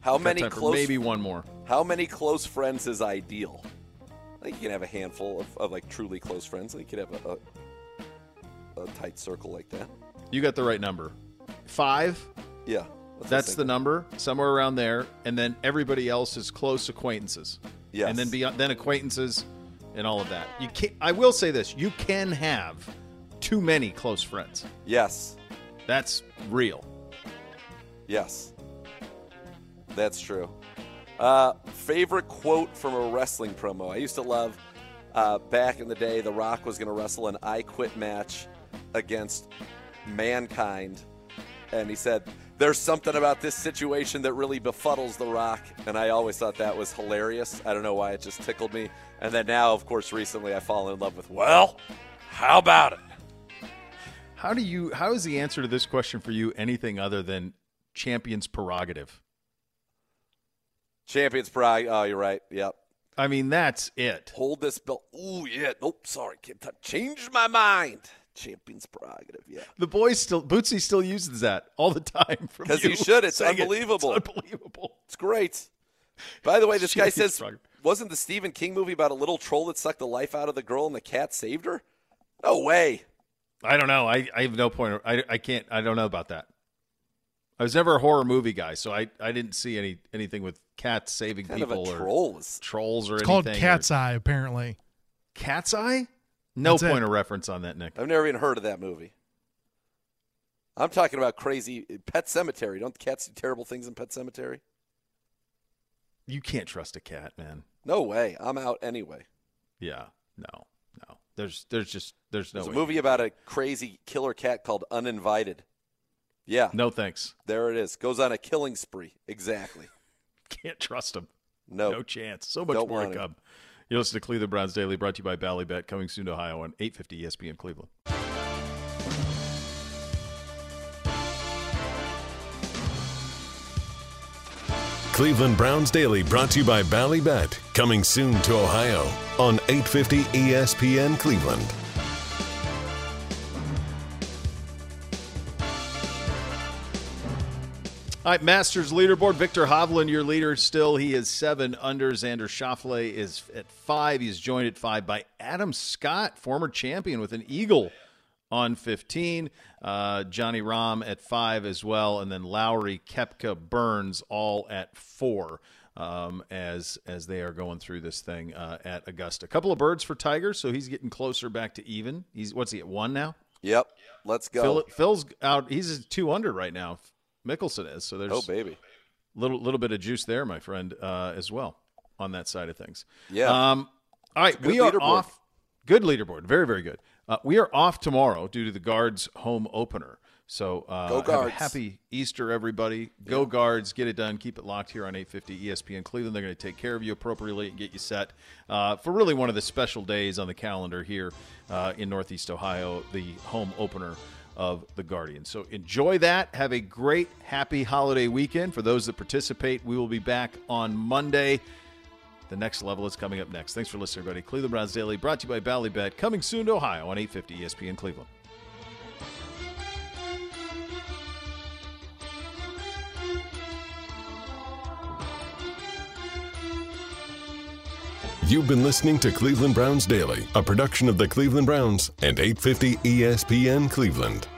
how Got many close? maybe one more. How many close friends is ideal? I think you can have a handful of, of like truly close friends. I think you could have a, a, a tight circle like that. You got the right number. Five. Yeah. That's the number, somewhere around there, and then everybody else is close acquaintances. Yes. And then beyond, then acquaintances, and all of that. You can I will say this: you can have too many close friends. Yes. That's real. Yes. That's true. Uh, favorite quote from a wrestling promo. I used to love uh, back in the day. The Rock was going to wrestle an I Quit match against Mankind, and he said, "There's something about this situation that really befuddles The Rock," and I always thought that was hilarious. I don't know why it just tickled me. And then now, of course, recently I fall in love with. Well, how about it? How do you? How is the answer to this question for you anything other than champion's prerogative? Champions prerogative. Oh, you're right. Yep. I mean, that's it. Hold this belt. Ooh, yeah. Nope. Sorry, kid. Changed my mind. Champions prerogative. Yeah. The boys still Bootsy still uses that all the time Because you he should. It's saying it. unbelievable. It's unbelievable. It's great. By the way, this guy says, prerogative. wasn't the Stephen King movie about a little troll that sucked the life out of the girl and the cat saved her? No way. I don't know. I, I have no point. I, I can't. I don't know about that. I was never a horror movie guy, so I, I didn't see any anything with cats saving Kind of people a or troll trolls or It's anything. called or- Cat's Eye, apparently. Cat's Eye? No That's it. point of reference on that, Nick. I've never even heard of that movie. I'm talking about crazy Pet Sematary. Don't cats do terrible things in Pet Sematary? You can't trust a cat, man. No way. I'm out anyway. Yeah, no, no. There's there's just there's no There's a way. movie about a crazy killer cat called Uninvited. Yeah, No thanks. there it is. Goes on a killing spree. Exactly. Can't trust them. No. No chance. So much Don't more to want it. You listen to Cleveland Browns Daily, brought to you by Ballybet, coming soon to Ohio on 850 ESPN Cleveland. Cleveland Browns Daily brought to you by Ballybet, coming soon to Ohio on 850 ESPN Cleveland. All right, Masters leaderboard. Viktor Hovland, your leader still. He is seven under. Xander Schauffele is at five. He's joined at five by Adam Scott, former champion with an eagle on 15. Uh, Johnny Rahm at five as well. And then Lowry, Koepka, Burns all at four um, as as they are going through this thing uh, at Augusta. A couple of birds for Tiger, so he's getting closer back to even. He's What's he at, one now? Yep. Let's go. Phil, Phil's out. He's two under right now. Mickelson is. So there's oh, baby. little little bit of juice there, my friend, uh, as well on that side of things. Yeah. Um, all right, we are off. Good leaderboard, very very good. Uh, we are off tomorrow due to the Guards home opener. So uh, Go Guards. happy Easter, everybody. Go Guards, get it done. Keep it locked here on 850 ESPN Cleveland. They're going to take care of you appropriately and get you set uh, for really one of the special days on the calendar here uh, in Northeast Ohio, the home opener of the Guardians. So enjoy that. Have a great, happy holiday weekend. For those that participate, we will be back on Monday. The next level is coming up next. Thanks for listening, everybody. Cleveland Browns Daily, brought to you by Ballybet, coming soon to Ohio on 850 ESPN Cleveland. You've been listening to Cleveland Browns Daily, a production of the Cleveland Browns and 850 ESPN Cleveland.